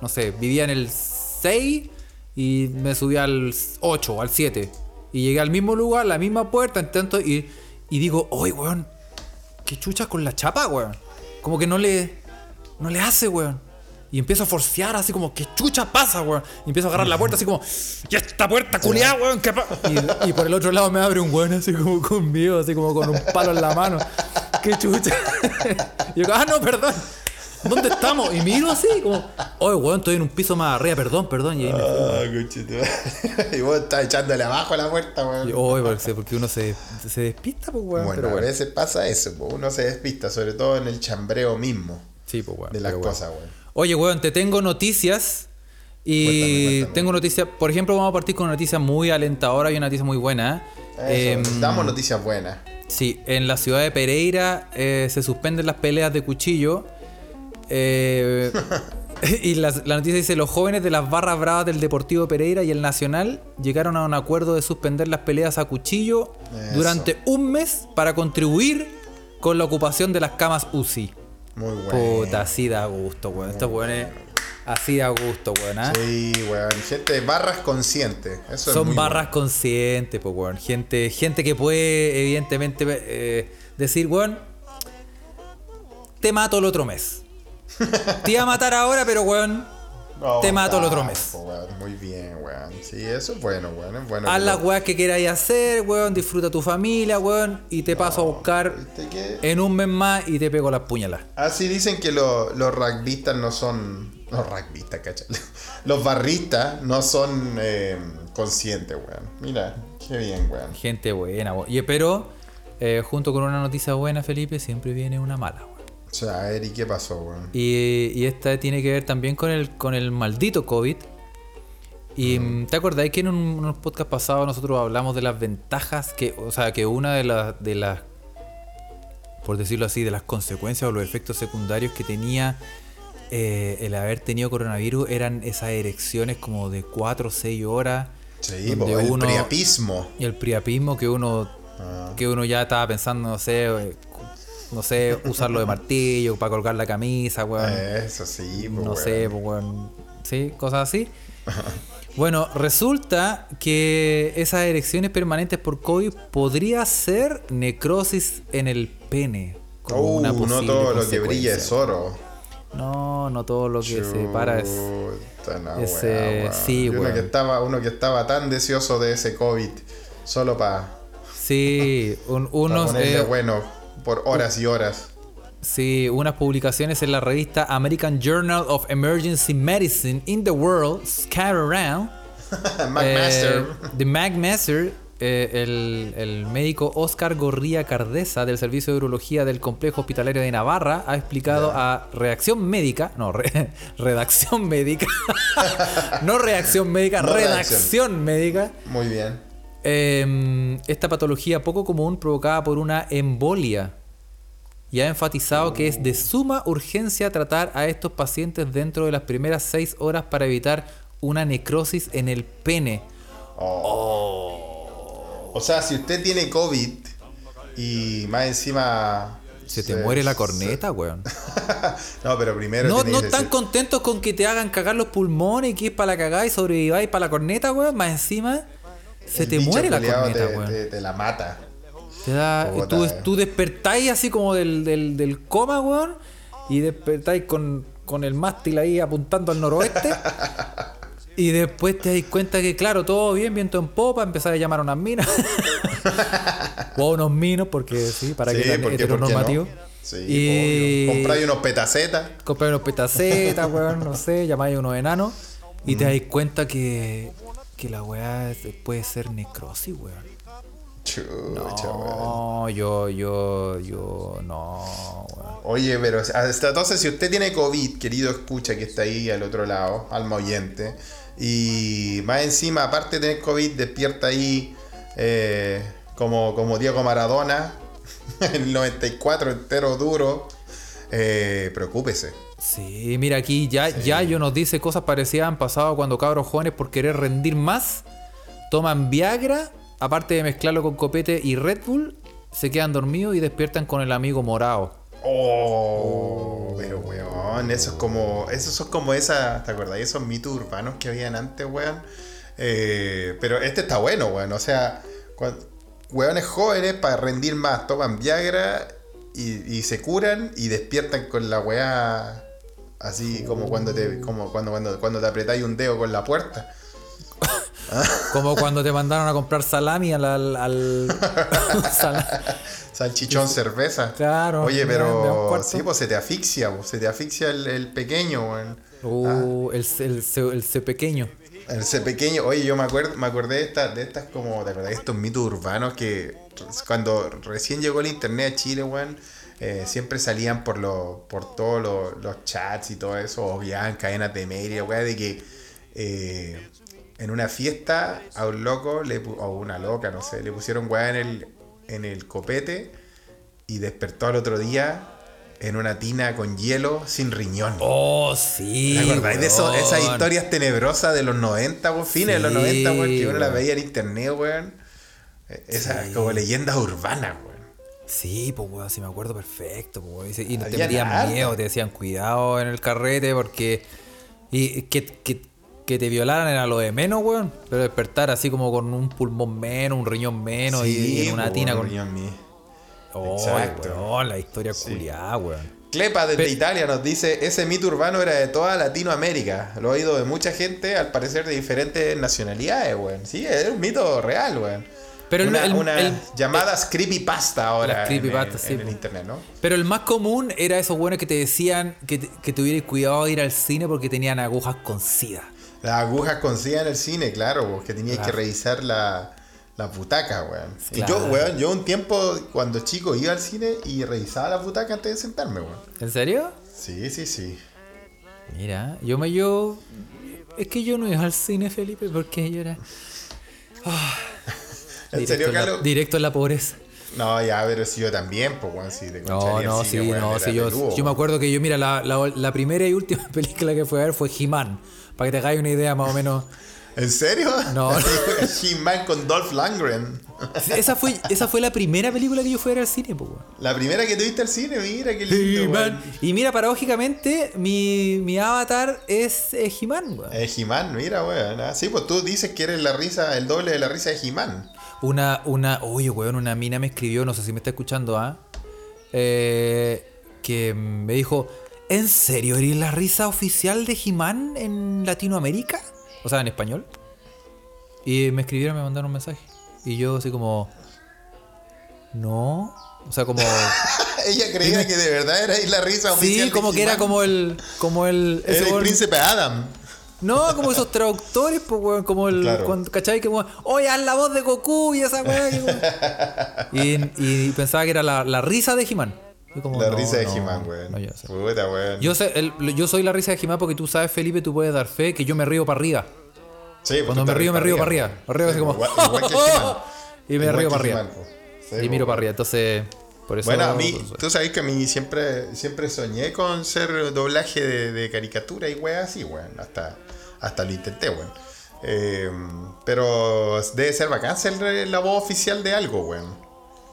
no sé, vivía en el 6 y me subí al 8 o al 7. Y llegué al mismo lugar, la misma puerta, en tanto, y, y digo, oye, weón, qué chucha con la chapa, weón. Como que no le, no le hace, weón. Y empiezo a forcear así como, ¿qué chucha pasa, weón? Y empiezo a agarrar la puerta así como, ¡y esta puerta culiada, weón! ¿qué pa-?" y, y por el otro lado me abre un weón así como conmigo, así como con un palo en la mano. ¡Qué chucha! y yo, ah, no, perdón. ¿Dónde estamos? Y miro así como, oye, weón, estoy en un piso más arriba, perdón, perdón. Y ahí me conchito. y vos estás echándole abajo a la puerta, weón. Y, Oye, porque, porque uno se, se despista, pues, weón. Bueno, pero a bueno. veces pasa eso, po, uno se despista, sobre todo en el chambreo mismo Sí, pues, weón. de las cosas, weón. Oye, weón, te tengo noticias. Y Cuéntame, cuéntame. tengo noticias, por ejemplo, vamos a partir con una noticia muy alentadora y una noticia muy buena. Em, damos noticias buenas. Sí, en la ciudad de Pereira eh, se suspenden las peleas de cuchillo. Eh, y la, noticia dice, los jóvenes de las barras bravas del Deportivo Pereira y el Nacional llegaron a un acuerdo de suspender las peleas a cuchillo Eso. durante un mes para contribuir con la ocupación de las camas UCI. Muy bueno. Puta, así da gusto, weón. Estos weones, así da gusto, weón. ¿ah? Sí, weón. Gente, barras conscientes. Eso es Son muy barras bueno. conscientes, pues, weón. Gente, gente que puede, evidentemente, eh, decir, weón, te mato el otro mes. Te iba a matar ahora, pero, weón, No, te mato el otro tampo, mes. weón. Muy bien, weón. Sí, eso es bueno, weón. Es bueno. haz las weas que queráis hacer, weón, disfruta tu familia, weón, y te paso a buscar en un mes más y te pego las puñalas. Así dicen que lo- los rugbyistas no son. Los rugbyistas, cacha. Los barristas no son eh, conscientes, weón. Mira, qué bien, weón. Gente buena, weón. Y pero, eh, junto con una noticia buena, Felipe, siempre viene una mala. O sea, a ver, ¿y qué pasó, weón? Y, y esta tiene que ver también con el, con el maldito COVID. Y mm, ¿te acordáis que en un, unos podcasts pasados nosotros hablamos de las ventajas que, o sea, que una de las, de las, por decirlo así, de las consecuencias o los efectos secundarios que tenía eh, el haber tenido coronavirus eran esas erecciones como de 4 o 6 horas. Sí, donde el uno- priapismo. Y el priapismo que uno, Ah. que uno ya estaba pensando, no sé, no sé, usarlo de martillo para colgar la camisa, weón. Eso sí, po, no weón. sé, pues, weón. Sí, cosas así. Bueno, resulta que esas erecciones permanentes por COVID podría ser necrosis en el pene. como Uh, una no todo lo que brilla es oro. No, no todo lo que se para es. No, es, eh, sí, uno que estaba Uno que estaba tan deseoso de ese COVID solo para Sí, un- unos. ponerle eh, bueno por horas y horas. Sí, unas publicaciones en la revista American Journal of Emergency Medicine in the World, Scatter Around. McMaster. Eh, de McMaster, eh, el, el médico Oscar Gorría Cardesa del Servicio de Urología del Complejo Hospitalario de Navarra ha explicado a Reacción Médica, no, re- Redacción Médica, no Reacción Médica, No Redacción Médica, Muy bien. Eh, esta patología poco común provocada por una embolia. Y ha enfatizado que es de suma urgencia tratar a estos pacientes dentro de las primeras seis horas para evitar una necrosis en el pene. O sea, si usted tiene COVID y más encima se te muere la corneta, weón. no, pero primero. No, no están contentos con que te hagan cagar los pulmones y que es para la cagada y sobreviváis para la corneta, weón. Más encima, se te muere la corneta, te, weón. te- te la mata. Te da, tú, eh. tú despertáis así como del, del, del coma, weón. Y despertáis con, con el mástil ahí apuntando al noroeste. y después te das cuenta que, claro, todo bien, viento en popa, empezar a llamar a unas minas. o a unos minos, porque sí, para Sí, que sean ¿por qué- por qué heteronormativos. no? Sí, y obvio. Compráis unos petacetas. comprar unos petacetas, weón, no sé, llamáis a unos enanos. Y te das cuenta que, que la weá es- puede ser necrosis, weón. Chucha, weón. No, yo, yo, yo, no, weón. Oye, pero hasta entonces, si usted tiene COVID, querido escucha que está ahí al otro lado, alma oyente, y más encima, aparte de tener COVID, despierta ahí eh, como, como Diego Maradona, el 94 entero duro, eh, preocúpese. Sí, mira aquí ya, ya yo nos dice cosas parecidas han pasado cuando cabros jóvenes por querer rendir más toman Viagra, aparte de mezclarlo con copete y Red Bull, se quedan dormidos y despiertan con el amigo morado. Oh, pero weón, eso es como, esos son como esas, ¿te acuerdas? Esos mitos urbanos que habían antes, weón. Eh, pero este está bueno, weón. O sea, cuan- weones jóvenes para rendir más toman Viagra y, y se curan y despiertan con la weá así como cuando te, como cuando, cuando, cuando te apretáis un dedo con la puerta. Como cuando te mandaron a comprar salami al... al, Salchichón, cerveza. Claro, Oye, pero sí, pues se te asfixia, pues, se te asfixia el, el pequeño, weón. Uh, el, el, C- el C pequeño. Ese pequeño, oye, yo me acuerdo, me acordé de estas, de estas como, ¿te acordás de estos mitos urbanos que cuando recién llegó el internet a Chile, weón, eh, siempre salían por los, por todos los, los chats y todo eso, o viajaban cadenas de media, weón, de que eh, en una fiesta a un loco, le, o una loca, no sé, le pusieron weón en el, en el copete y despertó al otro día en una tina con hielo sin riñón. Oh, sí. ¿Te acordáis de eso, esas historias tenebrosas de los 90, weón? Fines de los Sí, 90, weón, que uno las veía en internet, weón. Eh, Esas Sí. como leyendas urbanas, weón. Sí, pues weón, sí me acuerdo perfecto, pues. Y Y te metían miedo, te decían cuidado en el carrete porque. Y que, que, que te violaran era lo de menos, weón. Pero despertar así como con un pulmón menos, un riñón menos y, y en una po, tina con. riñón mío. Oh, Exacto. weón, la historia culiada, weón. Clepa desde Pe- Italia nos dice, ese mito urbano era de toda Latinoamérica. Lo he oído de mucha gente, al parecer de diferentes nacionalidades, weón. Sí, es un mito real, weón. Pero el- una, el- una el- llamadas creepypasta ahora Las en- sí, en el internet, ¿no? Pero el más común era esos buenos que te decían que, que tuvieras cuidado de ir al cine porque tenían agujas con sida. Las agujas con sida en el cine, claro, vos, que tenías Claro. que revisar la, la butaca, weón. Claro. yo, weón, yo un tiempo cuando chico iba al cine y revisaba la butaca antes de sentarme, weón. ¿En serio? Sí, sí, sí. Mira, yo me yo. Es que yo no iba al cine, Felipe, porque yo era. ¿En directo serio, en la- Carlos? directo en la pobreza. No, ya, pero si yo también, pues, weón, si te No, no, sí, weón, no, sí, yo, peludo, yo me acuerdo que yo, mira, la, la- la primera y última película que fui a ver fue He-Man. Para que te hagáis una idea más o menos. ¿En serio? No. He-Man con Dolph Lundgren. Esa fue, esa fue la primera película que yo fui a ver al cine, pues. La primera que tuviste al cine, mira, qué lindo. Y mira, paradójicamente, mi, mi avatar es He-Man, weón. Eh, He-Man, mira, weón. Ah, Sí, pues tú dices que eres la risa, el doble de la risa de He-Man. Una, una, oye, weón, una mina me escribió, no sé si me está escuchando, ¿ah? Eh, que me dijo, ¿en serio eres la risa oficial de He-Man en Latinoamérica? O sea, en español. Y me escribieron, me mandaron un mensaje. Y yo así como, no. O sea, como... Ella creía que de verdad era la risa oficial. sí, de como que era como el... Como el... Era el príncipe Adam. No, como esos traductores, pues, weón, como el. Claro. cuando- ¿Cachai? Que, weón, oye, haz la voz de Goku y esa weón". y, y pensaba que era la, la risa de He-Man. Como, La no, risa de no, He-Man, weón. no, yo, sé. Puta, weón. Yo sé, el- yo soy la risa de He-Man porque tú sabes, Felipe, tú puedes dar fe que yo me río para arriba. Sí, pues Cuando me río, me río pa' para arriba. Me río así Sí, como. igual, igual que He-Man. y me río para arriba. Sí, y miro para arriba. Entonces, por eso. Bueno, a mí, pues, tú sabes que a mí siempre, siempre soñé con ser doblaje de, de caricatura y weón así, weón. Hasta, hasta lo intenté, weón. Eh, pero debe ser bacán ser la voz oficial de algo, weón.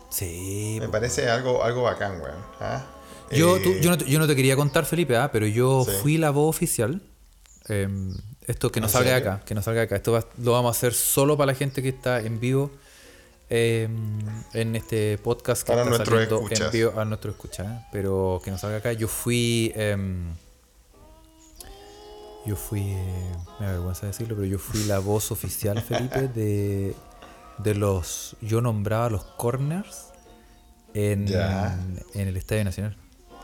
Sí. Me parece algo, algo bacán, weón. ¿ah? Yo, Eh, tú- yo, no te, yo no te quería contar, Felipe, ah, pero yo Sí. fui la voz oficial. Eh, esto que no ¿En salga de acá, que no salga de acá. Esto va- lo vamos a hacer solo para la gente que está en vivo eh, en este podcast que Para está nuestros saliendo en vivo a nuestro escucha, ¿eh? pero que no salga acá. Yo fui, em, yo fui, eh, me da vergüenza decirlo, pero yo fui la voz oficial, Felipe, de, de los, yo nombraba los corners en, Ya. en el Estadio Nacional.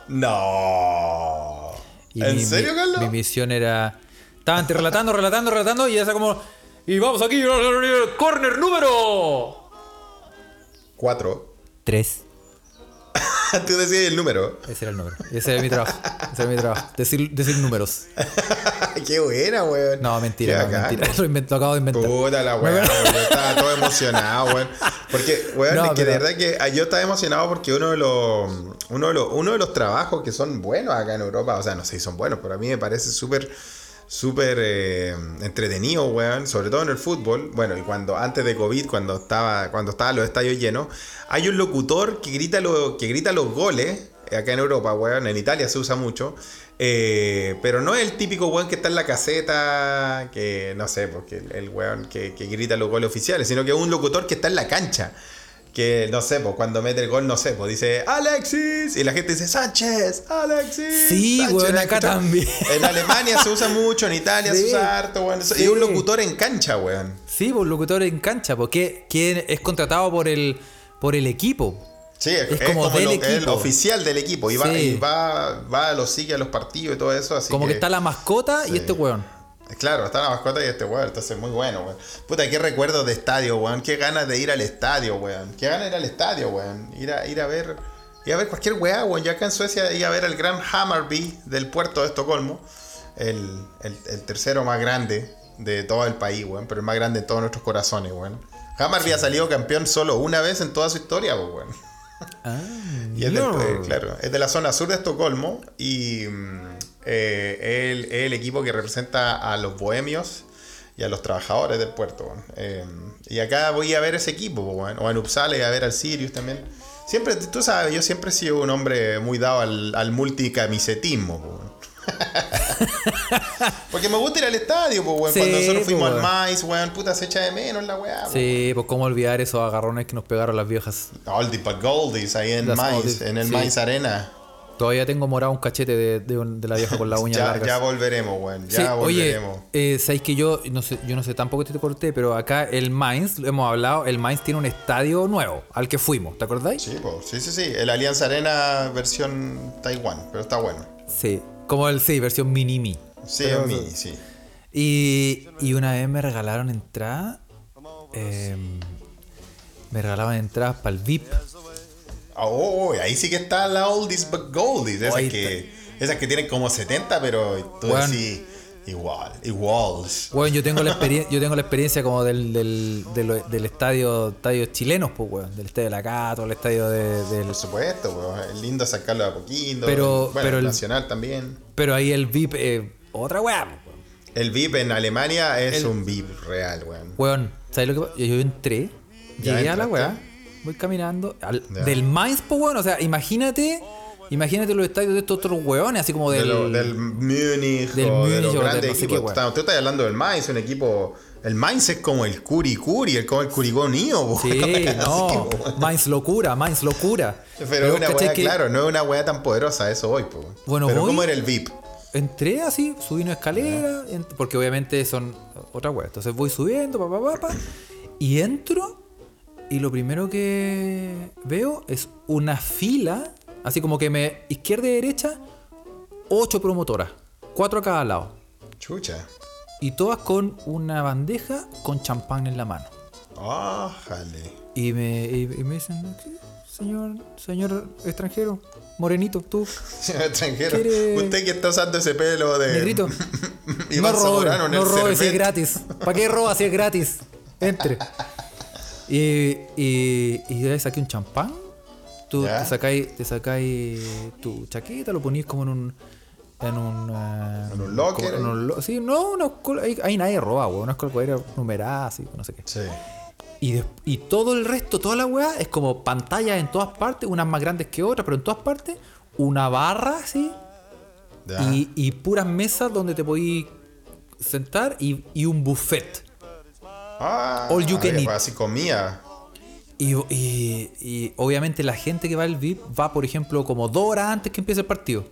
No. Y ¿En mi- serio, Carlos? Mi misión era. Estaban relatando, relatando, relatando, y esa como. Y vamos aquí, corner número. Cuatro. 3. Tú decías el número. Ese era el número. Ese era mi trabajo. Ese era mi trabajo. Decir, decir números. Qué buena, weón. No, mentira, no, mentira. Lo, invento- acabo de inventar. Puta la weón, yo estaba todo emocionado, weón. Porque, weón, No, es que de verdad que ah, yo estaba emocionado porque uno de los uno de los, uno de los trabajos que son buenos acá en Europa, o sea, no sé si son buenos, pero a mí me parece súper súper eh, entretenido, weón, sobre todo en el fútbol. Bueno, y cuando antes de COVID, cuando estaba cuando estaban los estadios llenos, hay un locutor que grita lo, que grita los goles eh, acá en Europa, weón, en Italia se usa mucho. eh, pero no es el típico weón que está en la caseta, que no sé, porque el, el weón que, que grita los goles oficiales, sino que es un locutor que está en la cancha. Que no sé, pues cuando mete el gol, no sé, pues dice Alexis y la gente dice Sánchez, Alexis. Sí, Sánchez", weón, ¿la acá escuchado? también. En Alemania se usa mucho, en Italia se Sí. usa harto, weón. Sí. Y un locutor en cancha, weón. Sí, por locutor en cancha, porque que es contratado por el, por el equipo. Sí, es, Es es como del lo- el equipo. oficial del equipo. Y va, y va, va, lo sigue a los partidos y todo eso. Así Como que está la mascota y este weón. Claro, está la mascota y este weón, entonces muy bueno, weón. Puta, qué recuerdos de estadio, weón. Qué ganas de ir al estadio, weón. Qué ganas de ir al estadio, weón. Ir a, ir a ver. Ir a ver cualquier weá, weón. Yo acá en Suecia iba a ver el gran Hammarby del puerto de Estocolmo. El, el- el tercero más grande de todo el país, weón. Pero el más grande en todos nuestros corazones, weón. Hammarby ha salido campeón solo una vez en toda su historia, pues, weón. Ah, Y es, del- no. eh, claro, es de la zona sur de Estocolmo y eh, el- es el equipo que representa a los bohemios y a los trabajadores del puerto. Eh, y acá voy a ver ese equipo, po, weón. o en Uppsala y a ver al Sirius también. Siempre, tú sabes, yo siempre he sido un hombre muy dado al, al multicamisetismo. Porque me gusta ir al estadio, po, weón. Sí, Cuando nosotros fuimos al weón. Mais, weón, puta, se echa de menos la weá. Sí, pues cómo olvidar esos agarrones que nos pegaron las viejas. Oldie but Goldies, ahí en oldies, en el sí. Mais Arena. Todavía tengo morado un cachete de, de un- de la vieja con la uña Ya, larga. ya volveremos, weón. Ya Sí, oye, volveremos. eh, sabéis que yo no sé, yo no sé, tampoco te corté, pero acá el Mainz, lo hemos hablado, el Mainz tiene un estadio nuevo al que fuimos, ¿te acordáis? Sí, po, sí, sí, sí. El Alianza Arena versión Taiwán, pero está bueno. Sí, como el sí, versión mini mi. Sí, Pero- es mini, sí. Y, y una vez me regalaron entradas. eh, me regalaban entradas para el VIP. Oh, ahí sí que está la Oldies but Goldies. Esas que, esas que tienen como 70, pero tú Weón. decís igual, iguals. Bueno, yo tengo la experiencia, yo tengo la experiencia como del, del, del, del estadio, estadios chilenos, pues weón, del estadio de la Cato, el estadio de, del. Por supuesto, weón. Es lindo sacarlo a poquito. Pero- bueno, pero el Nacional también. Pero ahí el VIP, eh, otra weá, pues, weón. El VIP en Alemania es El- un VIP real, weón. Weón, ¿sabes lo que pasa? Yo, entré, llegué a la weá, voy caminando, al- del Mainz, pues weón, o sea, imagínate, imagínate los estadios de estos otros weones, así como De del. lo- del Múnich del de Múnich los o no sé equipos. Tú estás hablando del Mainz, un equipo. El Mainz es como el Curi Curi, el como el Curicó Unido. po. Sí, no. Mainz locura, Mainz locura. Pero es una ¿cachai weá, que claro, no es una weá tan poderosa, eso hoy, po. Bueno, Pero voy- ¿cómo era el VIP? Entré así, subí una escalera, porque obviamente son otra weá. Entonces voy subiendo, pa, pa, pa, pa, y entro, y lo primero que veo es una fila, así como que me, izquierda y derecha, ocho promotoras, cuatro a cada lado. Chucha. Y todas con una bandeja con champán en la mano. Ájale. Y me, y, y me dicen, "¿Qué? señor, señor extranjero, morenito, tú, Señor extranjero. ¿Quiere- Usted que está usando ese pelo de. negrito. No robe, no robe si es gratis. ¿Para qué roba si es gratis? Entre. Y, y, y de ahí saqué un champán. Tú Ya. te sacáis, te sacáis tu chaqueta, lo ponís como en un. En un. eh, En un locker, como en un lo- sí, no, una col- ahí, ahí nadie roba, weón. Una escolcuadera numerada, así, no sé qué. Sí. Y, de- y todo el resto, toda la weá, es como pantallas en todas partes, unas más grandes que otras, pero en todas partes, una barra así, y, y puras mesas donde te podís sentar y, y un buffet. Ah, all you can eat. pues así comía. Y, y- y obviamente la gente que va al VIP va, por ejemplo, como dos horas antes que empiece el partido.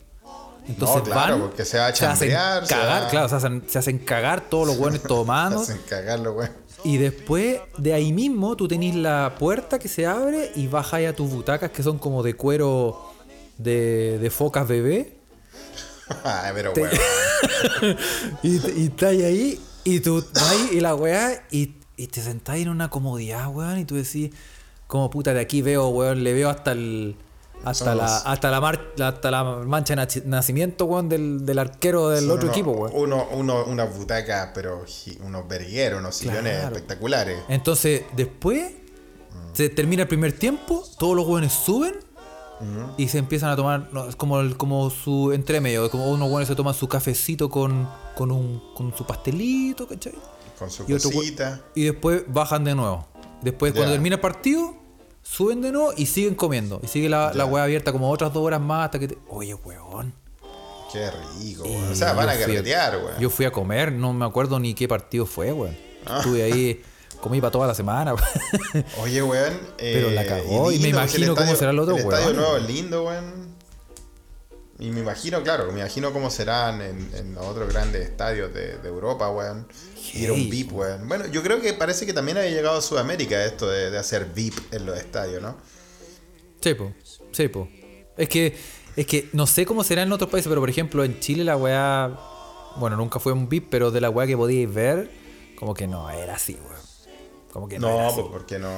Entonces No, claro, van, porque se va a hacen chambrear, se cagar, va- claro, se hacen, se hacen cagar todos los buenos tomando. Hacen cagarlo, güey. Y después de ahí mismo tú tenés la puerta que se abre y bajas a tus butacas que son como de cuero de, de focas bebé. Ay, pero Te- y, y estás ahí y tú vas y la weá y, y te sentás en una comodidad, weón, y tú decís, como puta, de aquí veo, weón, le veo hasta el... Hasta la, hasta, la mar- hasta la mancha de naci- nacimiento, weón, del, del arquero del otro unos- equipo, weón. Uno, uno, unas butacas, pero unos vergueros, unos sillones Claro. espectaculares. Entonces, después, se termina el primer tiempo, todos los jóvenes suben y se empiezan a tomar, no, es como, el- como su entremedio, es como unos jóvenes se toman su cafecito con, con, un, con su pastelito, ¿cachai? Con su Y, otro cosita. y después bajan de nuevo. Después, cuando termina el partido, suben de nuevo y siguen comiendo. Y sigue la, la Ya. weá abierta como otras dos horas más hasta que te... Oye, weón. Qué rico, güey. O sea, van a carretear, güey. Yo fui a comer, no me acuerdo ni qué partido fue, weón. Ah. Estuve ahí, comí para toda la semana, weón. Oye, weón. eh, Pero la cagó, y me imagino cómo estadio- será el otro, El estadio weón. nuevo es lindo, weón. Y me imagino, claro, me imagino cómo serán en, en los otros grandes estadios de, de Europa, weón. Ir a un. VIP, weón. Bueno, yo creo que parece que también había llegado a Sudamérica esto de, de hacer VIP en los estadios, ¿no? Sí, po. Sí, po. Es que, es que no sé cómo será en otros países, pero por ejemplo en Chile la weá. Bueno, nunca fue un VIP, pero de la weá que podíais ver, como que no era así, weón. Como que no, era No, así. pues porque no.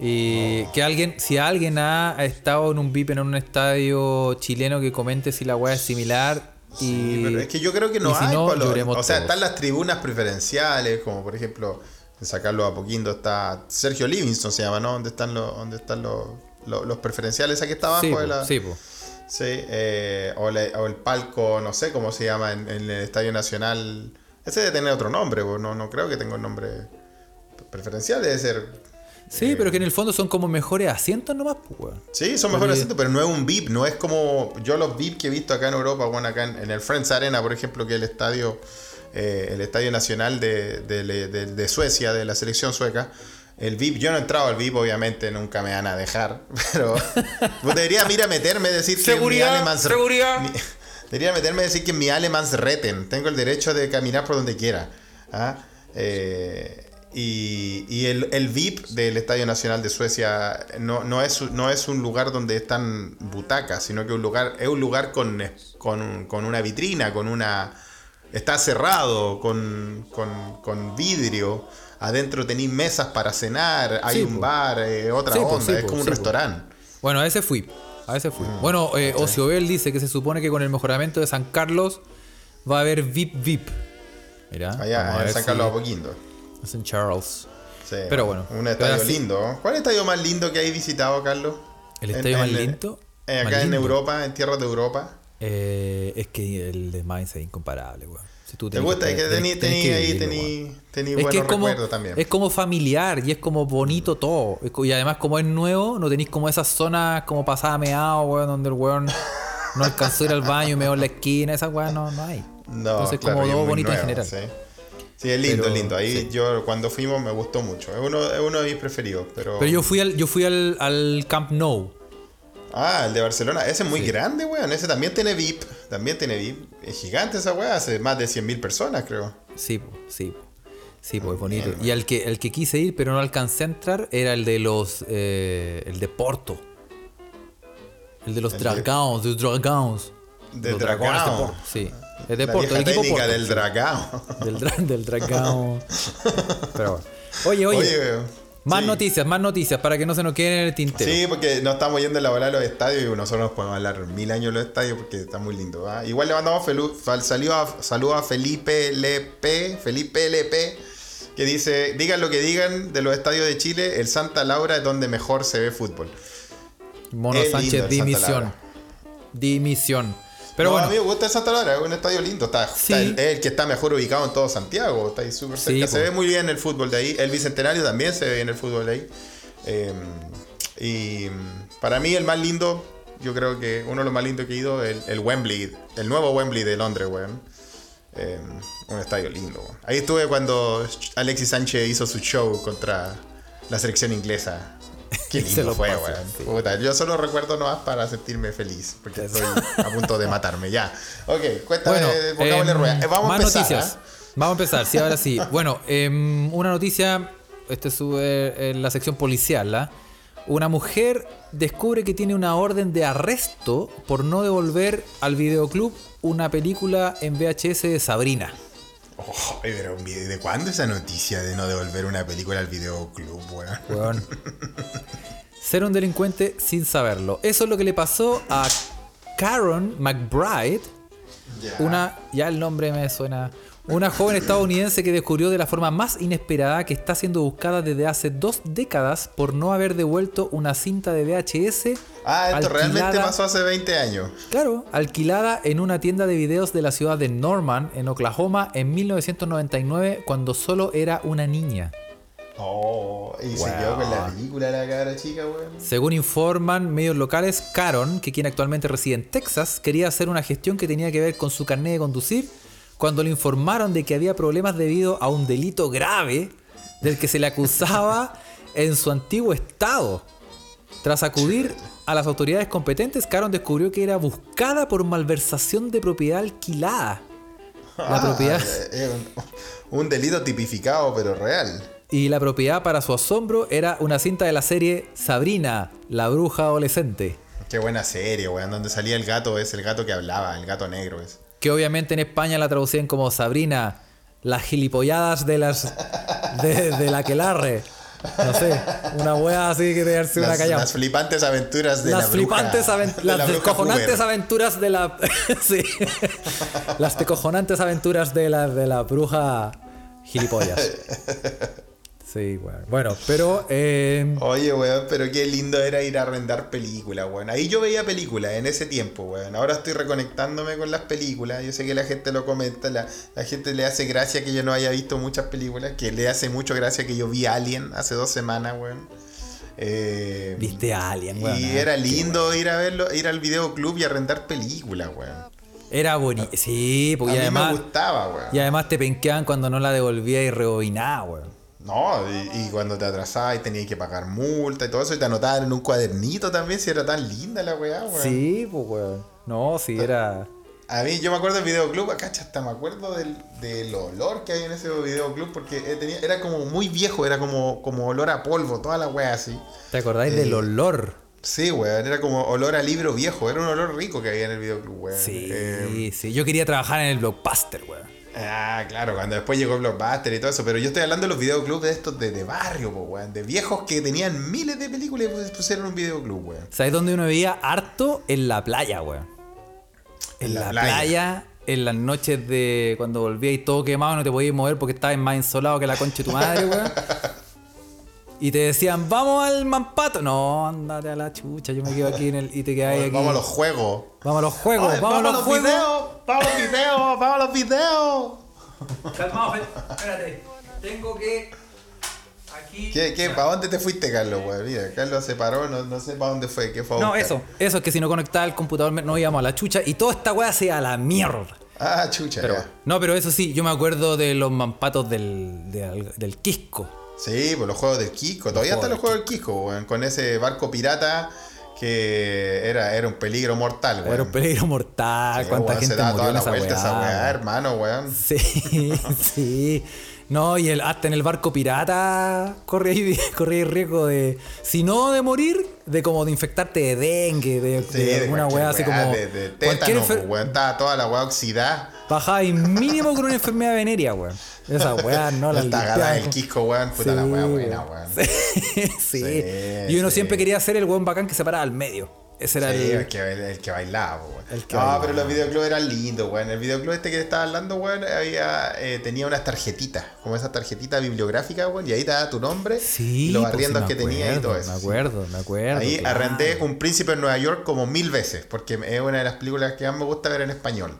Y que alguien, si alguien ha estado en un VIP en un estadio chileno que comente si la weá es similar. Y, Sí, pero es que yo creo que no si hay. no, o sea, todos. están las tribunas preferenciales, como por ejemplo, en sacarlo a Poquindo está Sergio Livingston, se llama, ¿no? ¿Dónde están los, dónde están los, los, los preferenciales? Aquí está abajo Sí, de la. sí, po. Sí, eh, o, el palco, no sé cómo se llama en, en el Estadio Nacional. Ese debe tener otro nombre, no, no creo que tenga un nombre preferencial, debe ser. Sí, pero que en el fondo son como mejores asientos nomás, pues, weón. Sí, son mejores asientos, pero no es un VIP, no es como yo los VIP que he visto acá en Europa, bueno, acá en, en el Friends Arena, por ejemplo, que es el estadio, eh, el estadio nacional de, de- de- de Suecia, de la selección sueca. El VIP, yo no he entrado al VIP, obviamente nunca me van a dejar, pero pues debería ir a meterme y decir que Seguridad, mi Alemans, seguridad. mi- debería meterme y decir que mi Alemans reten, tengo el derecho de caminar por donde quiera. ¿ah? Eh, y y el, el VIP del Estadio Nacional de Suecia no, no, es, no es un lugar donde están butacas, sino que un lugar, es un lugar con, con, con una vitrina, con una... Está cerrado, con, con, con vidrio. Adentro tenéis mesas para cenar, hay Sí, un po. bar, eh, otra Sí, po, onda, sí, es po, como un restaurante. Bueno, a ese fui. A ese Mm, fui. Bueno, eh, Ociobel dice que se supone que con el mejoramiento de San Carlos va a haber VIP VIP. Mira. Allá en San si- Carlos Apoquindo. Es en Charles. Sí, Pero bueno, Un estadio así- lindo. ¿Cuál estadio más lindo que hay visitado, Carlos? ¿El En- estadio más en- lindo? eh, Más acá en. Europa, en tierras de Europa. Eh, es que el de Mainz es incomparable, weón. Si tú ¿Te gusta? Es que tení, tení que ahí, tení, tení Es que buenos es como, recuerdos también. es como familiar y es como bonito todo. Y además, como es nuevo, no tenéis como esas zonas como pasada meado, weón, donde el weón no alcanzó a ir al baño y meó en la esquina. Esas weón no, no hay. No, Entonces, claro, como todo bonito en general. Sí. Sí, es lindo, Pero, es lindo. Ahí sí. yo cuando fuimos me gustó mucho. Es uno, es uno de mis preferidos. Pero, Pero yo fui al, yo fui al, al Camp Nou. Ah, el de Barcelona. Ese es muy Sí. grande, weón. Ese también tiene VIP. También tiene VIP. Es gigante esa weá. Hace más de 100.000 personas, creo. Sí, sí. Sí, pues bonito. Y al que, el que quise ir, pero no alcancé a entrar, era el de los. eh, el de Porto. El de los El Dragons, de los Dragons. De Los dragones de Dragão. Porto, Sí. Es de La vieja el técnica del dragao. Del, dra- del Dragón. Pero bueno. Oye, oye. Más Sí. noticias, más noticias, para que no se nos queden en el tintero. Sí, porque no estamos yendo a la bola de los estadios y nosotros nos podemos hablar mil años de los estadios porque está muy lindo. ¿va? Igual le mandamos felu- fal- saludo a, saludo a Felipe LP, Felipe LP, que dice, digan lo que digan de los estadios de Chile, el Santa Laura es donde mejor se ve fútbol. Mono Es Sánchez, dimisión. Dimisión. Pero no, bueno. a mí me gusta Santa Laura, es un estadio lindo. Está, Sí. está el, es el que está mejor ubicado en todo Santiago. Está ahí súper Sí, cerca. se ve muy bien el fútbol de ahí. El Bicentenario también se ve bien el fútbol de ahí. Eh, y mm, para mí el más lindo, yo creo que uno de los más lindos que he ido, el, el Wembley, el nuevo Wembley de Londres, weón. Eh, un estadio lindo, weón. Ahí estuve cuando Alexis Sánchez hizo su show contra la selección inglesa. Qué Se lindo lo fue, sí. Puta, yo solo recuerdo nomás para sentirme feliz, porque estoy a punto de matarme. Ya. Ok, cuéntame, Bueno, em, rueda. Eh, vamos más a empezar. noticias. ¿ah? Vamos a empezar, sí, ahora sí. Bueno, em, una noticia, este sube en la sección policial, ¿la? Una mujer descubre que tiene una orden de arresto por no devolver al videoclub una película en VHS de Sabrina. Oh, pero ¿de cuándo esa noticia de no devolver una película al videoclub, weón? Ser un delincuente sin saberlo. Eso es lo que le pasó a Karen McBride, una, ya el nombre me suena, una joven estadounidense que descubrió de la forma más inesperada que está siendo buscada desde hace dos décadas por no haber devuelto una cinta de VHS. Ah, esto realmente alquilada- pasó hace 20 años. Claro, alquilada en una tienda de videos de la ciudad de Norman, en Oklahoma, en 1999, cuando solo era una niña. Oh, y se quedó con la película la cara chica, weón. Según informan medios locales, Caron, que quien actualmente reside en Texas, quería hacer una gestión que tenía que ver con su carnet de conducir cuando le informaron de que había problemas debido a un delito grave del que se le acusaba en su antiguo estado. Tras acudir a las autoridades competentes, Caron descubrió que era buscada por malversación de propiedad alquilada. La Ah, propiedad eh, eh, un, un delito tipificado, pero real. y la propiedad para su asombro era una cinta de la serie Sabrina, la bruja adolescente. Qué buena serie, weón. Donde salía el gato, es el gato que hablaba, el gato negro es. que obviamente en España la traducían como Sabrina, las gilipolladas de las de, de la quelarre. No sé, una wea así que de darse una callada. las flipantes aventuras de Las la bruja. flipantes de las la bruja descojonantes aventuras de la sí. Las descojonantes aventuras de la de la bruja gilipollas. Sí, bueno. Bueno, pero eh, Oye, weón, pero qué lindo era ir a arrendar películas, weón. Ahí yo veía películas en ese tiempo, weón. Ahora estoy reconectándome con las películas. Yo sé que la gente lo comenta, la, la gente le hace gracia que yo no haya visto muchas películas, que le hace mucho gracia que yo vi Alien hace dos semanas, weón. Eh, viste a Alien, weón. y ah, era lindo ir a verlo, ir al videoclub y arrendar películas, weón. Era bonito. Sí, A porque mí además me gustaba, weón. y además te penqueaban cuando no la devolvía y rebobinaba, weón. No, y, y cuando te atrasabas y tenías que pagar multa y todo eso, y te anotaban en un cuadernito también, si era tan linda la weá, weón. Sí, pues, weón. No, sí, era. A mí, yo me acuerdo del videoclub, acá hasta me acuerdo del, del olor que hay en ese videoclub, porque eh, tenía, era como muy viejo, era como, como olor a polvo, toda la weá así. ¿Te acordáis Eh, del olor? Sí, weón, era como olor a libro viejo, era un olor rico que había en el videoclub, weón. Sí, Eh, sí. Yo quería trabajar en el blockbuster, weón. Ah, claro, cuando después llegó Blockbuster y todo eso, pero yo estoy hablando de los videoclubs de estos de, de barrio, po, weón, de viejos que tenían miles de películas y pues pusieron un videoclub, weón. ¿Sabes dónde uno veía harto? En la playa, weón. En, En la, la playa. playa. en las noches de cuando volvía y todo quemado, no te podías mover porque estabas más insolado que la concha de tu madre, weón. Y te decían, vamos al mampato. No, andate a la chucha, yo me quedo aquí en el. Y te quedáis aquí. Vamos a los juegos. Vamos a los juegos, Ay, vamos, a los, juegos. videos, vamos a los videos, vamos a los videos. Calmado, espérate. Tengo que. Aquí. ¿Qué, qué, ¿Para dónde te fuiste, Carlos, weón? Mira, Carlos se paró, no, no sé para dónde fue, qué fue a No, eso. Eso es que si no conectaba el computador no íbamos a la chucha y toda esta weá se a la mierda. Ah, chucha, Pero, ya. no, pero eso sí, yo me acuerdo de los mampatos del, del, del Quisco. Sí, pues los juegos del Kiko. Todavía están los juegos del Kiko, weón. Con ese barco pirata que era, era un peligro mortal, weón. Era un peligro mortal. Sí, ¿Cuánta weón, se gente daba murió toda en la esa vuelta esa weá, weá? hermano, weón. Sí, sí. No, y el, hasta en el barco pirata corría ahí, corría ahí riesgo de, si no de morir, de como de infectarte de dengue, de, Sí, de alguna cualquier weá así weá, como... De, cualquier tétano, enfer- pues, weón. Estaba toda la weá oxidada. Bajaba y mínimo con una enfermedad venérea, weón. Esa weá no la Está el. Kiko, weón. Puta la weá buena, weón. Sí, sí. Sí, Y uno sí. siempre quería ser el weón bacán que se paraba al medio. Ese era Sí, el. el, que, el, el que bailaba, weón. El que no, bailaba. pero los videoclubs eran lindos, weón. El videoclub este que estaba hablando, weón, había, eh, tenía unas tarjetitas, como esa tarjetita bibliográfica, weón, y ahí te daba tu nombre Sí, y los pues, arriendos sí, que tenía y acuerdo, todo eso. Me sí. acuerdo, me acuerdo. Ahí claro. arrendé Un Príncipe en Nueva York como mil veces, porque es una de las películas que más me gusta ver en español.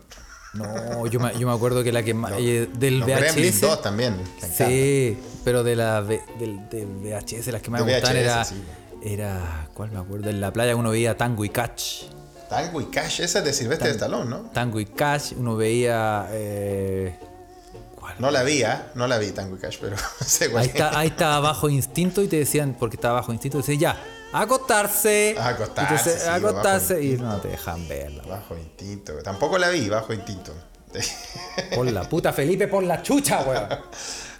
No, yo me, yo me acuerdo que la que más. eh, del Los VHS. 2 también. Sí, pero de la del, del VHS, las que más De me gustaban era. sí. Era. ¿Cuál me acuerdo? En la playa uno veía Tango y Catch. Tango y Cash, esa es de Silvestre de Stallone, ¿no? Tango y Catch, uno veía. eh, ¿Cuál? No la vi, ¿ah? No la vi Tango y Cash, pero sé cuál Ahí es. está, ahí estaba bajo instinto y te decían, porque estaba bajo instinto, decían ya, acostarse. Acostarse, Entonces, sí, acostarse y instinto. no te dejan verla. Bajo instinto. Tampoco la vi, bajo instinto. Por la puta Felipe, por la chucha, weón.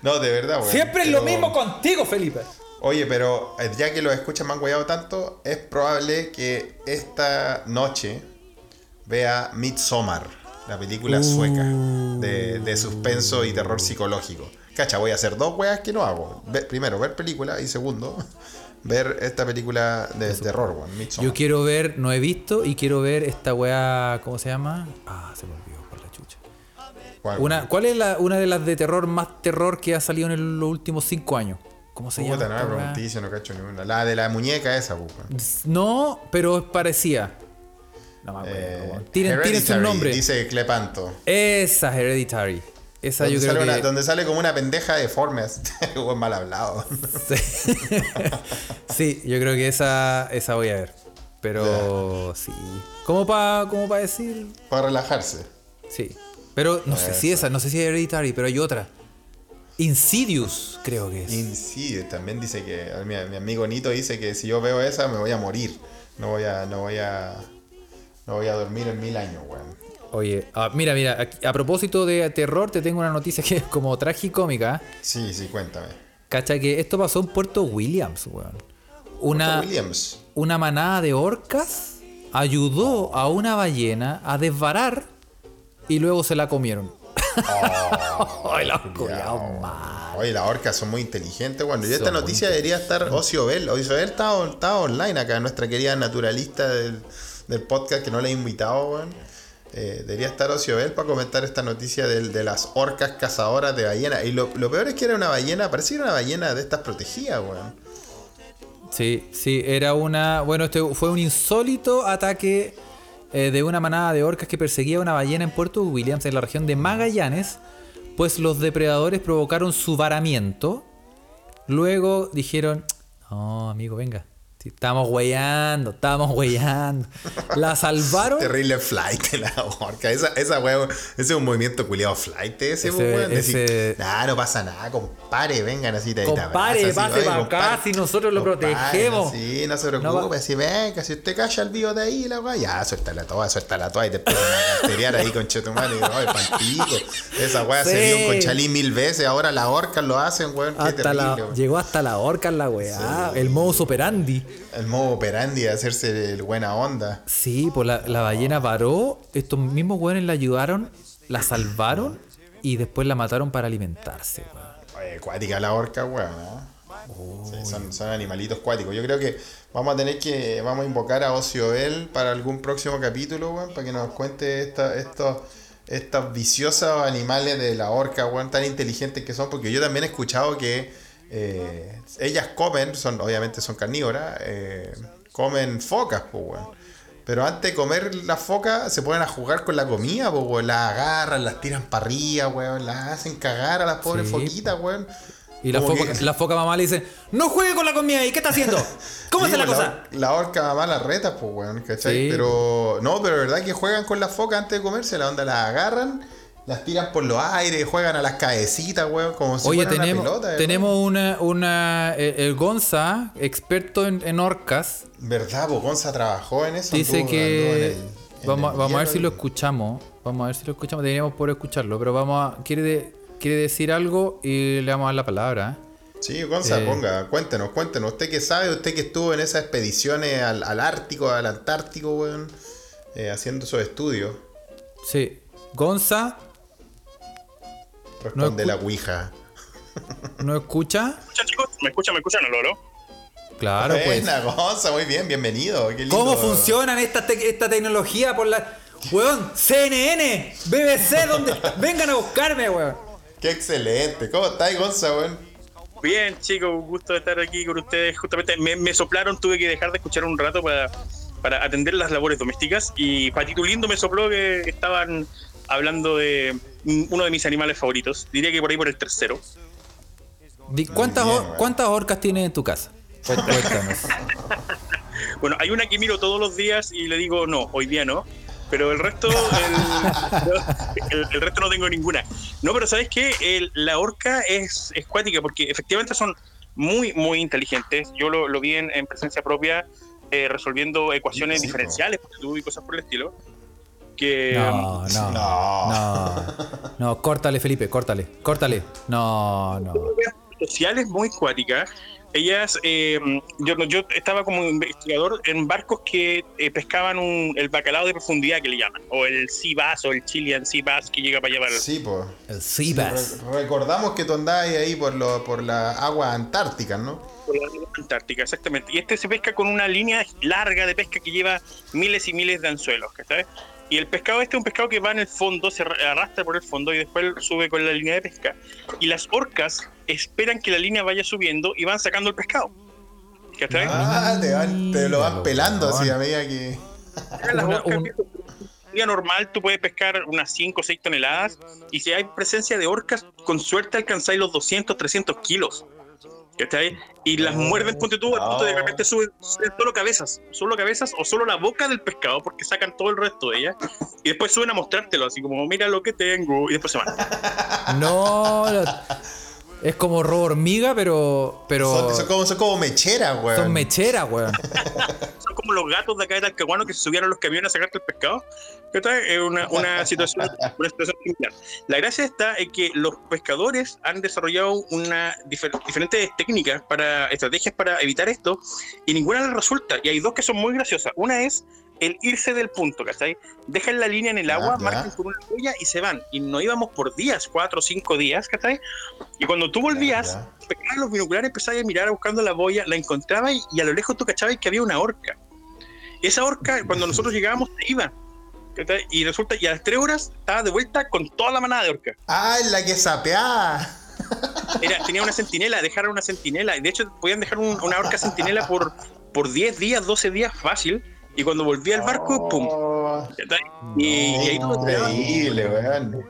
no, de verdad, weón. Siempre es lo mismo contigo, Felipe. Oye, pero eh, ya que los escuchas me han guayado tanto, es probable que esta noche vea Midsommar, la película sueca de, de suspenso y terror psicológico. Cacha, voy a hacer dos weas que no hago. Ve- primero, ver película y segundo, ver esta película de terror, weón, Midsommar. Yo quiero ver, no he visto, y quiero ver esta weá, ¿cómo se llama? Ah, se me olvidó por la chucha. ¿Cuál? Una, ¿Cuál es la, una de las de terror más terror que ha salido en el- los últimos cinco años? ¿Cómo se Puta, llama? no me no cacho ninguna. La de la muñeca esa, weón. No, pero es parecía. No me acuerdo. Eh, weón. tiren, tiren su nombre. Dice Clepanto. Esa Hereditary. Esa Donde yo creo sale, que. una- donde sale como una pendeja deforme. Weón mal hablado. Sí. Sí, yo creo que esa, esa voy a ver. Pero sí. Como para como pa decir. Para relajarse. Sí. Pero no sé si esa, no sé si es Hereditary, pero hay otra. Insidious, creo que es. Insidious también dice que. Mi, mi amigo Nito dice que si yo veo esa me voy a morir. No voy a. No voy a. No voy a dormir en mil años, weón. Oye, ah, mira, mira, aquí- a propósito de terror, te tengo una noticia que es como tragicómica. Sí, sí, cuéntame. Cacha que esto pasó en Puerto Williams, weón. Una, Williams. una manada de orcas ayudó a una ballena a desvarar y luego se la comieron. Ay, la culiao. Oye, las orcas son muy inteligentes. Bueno, y esta Son noticia debería estar Ocio Bell. Ocio Bell está, está online acá, nuestra querida naturalista del, del podcast que no le he invitado, weón. Eh, debería estar Ocio Bell para comentar esta noticia del- de, las orcas cazadoras de ballena. Y lo, peor es que era una ballena, parece que era una ballena de estas protegidas, weón. Sí, sí, era una. Bueno, este fue un insólito ataque eh, de una manada de orcas que perseguía una ballena en Puerto Williams, en la región de Magallanes, pues los depredadores provocaron su varamiento. Luego dijeron: No, amigo, venga. Estamos hueando, estamos hueando. La salvaron. Terrible flight de la orca. Esa, esa weón, ese es un movimiento culiado flight ese, Ese- ese- nah, no pasa nada, compadre, vengan así, te Compare, así, pase para acá, si nosotros lo protegemos. Sí, no se preocupe, si venga, si usted calla el vivo de ahí, la weá, ya, suéltala toda, suéltala toda y te empiezan a casterear ahí con Chetumare, oye, palpico. Esa weá se Sí. dio con Chalí mil veces, ahora las orcas lo hacen, weón, qué Hasta terrible, la, weón. llegó hasta la orca en la weá. El modus operandi. El modo operandi de hacerse el buena onda. Sí, pues la, la ballena varó, estos mismos weones la ayudaron, la salvaron y después la mataron para alimentarse, weón. Oye, cuática la orca, weón. ¿eh? Sí, son, son animalitos cuáticos. Yo creo que vamos a tener que. Vamos a invocar a Ocio Bell para algún próximo capítulo, weón, para que nos cuente esta, estos, estos viciosos animales de la orca, weón, tan inteligentes que son. Porque yo también he escuchado que eh, ellas comen, son obviamente son carnívoras, eh, comen focas, pues, weón. Pero antes de comer las focas, se ponen a jugar con la comida, pues, weón. Las agarran, las tiran para arriba, weón. Las hacen cagar a las pobres Sí, foquitas, weón. Y la foca, que- la foca mamá le dice, no juegue con la comida ahí, ¿qué está haciendo? ¿Cómo está la cosa? La, orca mamá las reta, pues, weón, ¿cachai? Sí. Pero, no, pero es verdad que juegan con las focas antes de comerse, la onda las agarran, las tiran por los aires, juegan a las cabecitas, weón, como si Oye, tenemos, una pelota. tenemos una, una el, el Gonza, experto en, en orcas, ¿Verdad? Pues Gonza trabajó en eso. dice anduvo- que... anduvo en el- en vamos, a ver si lo escuchamos. Vamos a ver si lo escuchamos. Deberíamos poder escucharlo, pero vamos a... Quiere, de- quiere decir algo y le vamos a dar la palabra. ¿eh? Sí, Gonza, Eh. ponga, cuéntenos, cuéntenos. ¿Usted qué sabe? ¿Usted que estuvo en esas expediciones al, al Ártico, al Antártico, weón? eh, haciendo esos estudios. Sí. Gonza, Responde escu- la Ouija. ¿no escucha? escuchan, chicos? ¿Me escuchan? ¿Me escuchan, Lolo? Claro, pues. Buena, Gonza, muy bien, bienvenido. Qué lindo. ¿Cómo funcionan esta, te- esta tecnología por la. Weón, CNN, BBC, donde. Vengan a buscarme, weón. Qué excelente. ¿Cómo estás, Gonza, weón? Bien, chicos, un gusto de estar aquí con ustedes. Justamente me, me soplaron, tuve que dejar de escuchar un rato para, para atender las labores domésticas. Y Patito Lindo me sopló que estaban hablando de uno de mis animales favoritos. Diría que por ahí por el tercero. ¿Cuántas, bien, or- weón. ¿Cuántas orcas tienes en tu casa? Cuéntanos. Bueno, hay una que miro todos los días y le digo no, hoy día no. Pero el resto, el, el- el resto no tengo ninguna. No, pero ¿sabes qué? El- la orca es, es cuática porque efectivamente son muy, muy inteligentes. Yo lo, lo vi en, en presencia propia eh, resolviendo ecuaciones Sí, diferenciales y cosas por el estilo. Que No, no. No. No. No, córtale, Felipe, córtale. Córtale. No, no. sociales muy cuáticas. Ellas, eh, yo, yo estaba como investigador en barcos que eh, pescaban un- el bacalao de profundidad que le llaman, o el sea bass o el Chilean sea bass que llega para allá para Sí, pues. El Seabass. recordamos que tú andabas ahí por, lo, por la agua antártica, ¿no? por la Antártica, exactamente. Y este se pesca con una línea larga de pesca que lleva miles y miles de anzuelos, ¿sabes? Y el pescado este es un pescado que va en el fondo, se arra- arrastra por el fondo y después sube con la línea de pesca. Y las orcas esperan que la línea vaya subiendo y van sacando el pescado. ¿Cachai? Ah, te, van- te lo van Míralo, pelando así a medida que. Las orcas, un día normal tú puedes pescar unas 5 o 6 toneladas y si hay presencia de orcas, con suerte alcanzáis los 200, 300 kilos. ¿Cachai? Y las muerden, ponte tú, al punto de que de repente suben, suben solo cabezas, solo cabezas o solo la boca del pescado porque sacan todo el resto de ella y después suben a mostrártelo, así como, mira lo que tengo, y después se van. No. Es como robo hormiga, pero. Pero. Son, son como, son como mecheras, weón. Son mecheras, weón. Son como los gatos de acá de Talcahuano que se subían a los camiones a sacarte el pescado. Es una, una, situación, una situación similar. La gracia está en que los pescadores han desarrollado una difer- diferentes técnicas para estrategias para evitar esto y ninguna les resulta. Y hay dos que son muy graciosas. Una es el irse del punto, ¿cachai? Dejan la línea en el agua, marcan con una huella y se van. Y no íbamos por días, cuatro o cinco días, ¿cachai? Y cuando tú volvías, ya. pescabas los binoculares, empezabas a mirar buscando la boya, la encontrabas y, y a lo lejos tú cachabas que había una orca. Esa orca, cuando nosotros llegábamos, se iba. ¿cachai? Y resulta, y a las tres horas estaba de vuelta con toda la manada de orca. Ah, la que sapeaba. Era, tenía una centinela, dejaron una centinela. Y de hecho, podían dejar un- una orca centinela por, por 10 días, 12 días fácil. Y cuando volvía al barco, ¡pum! Oh. Y, y ahí Increíble, weón.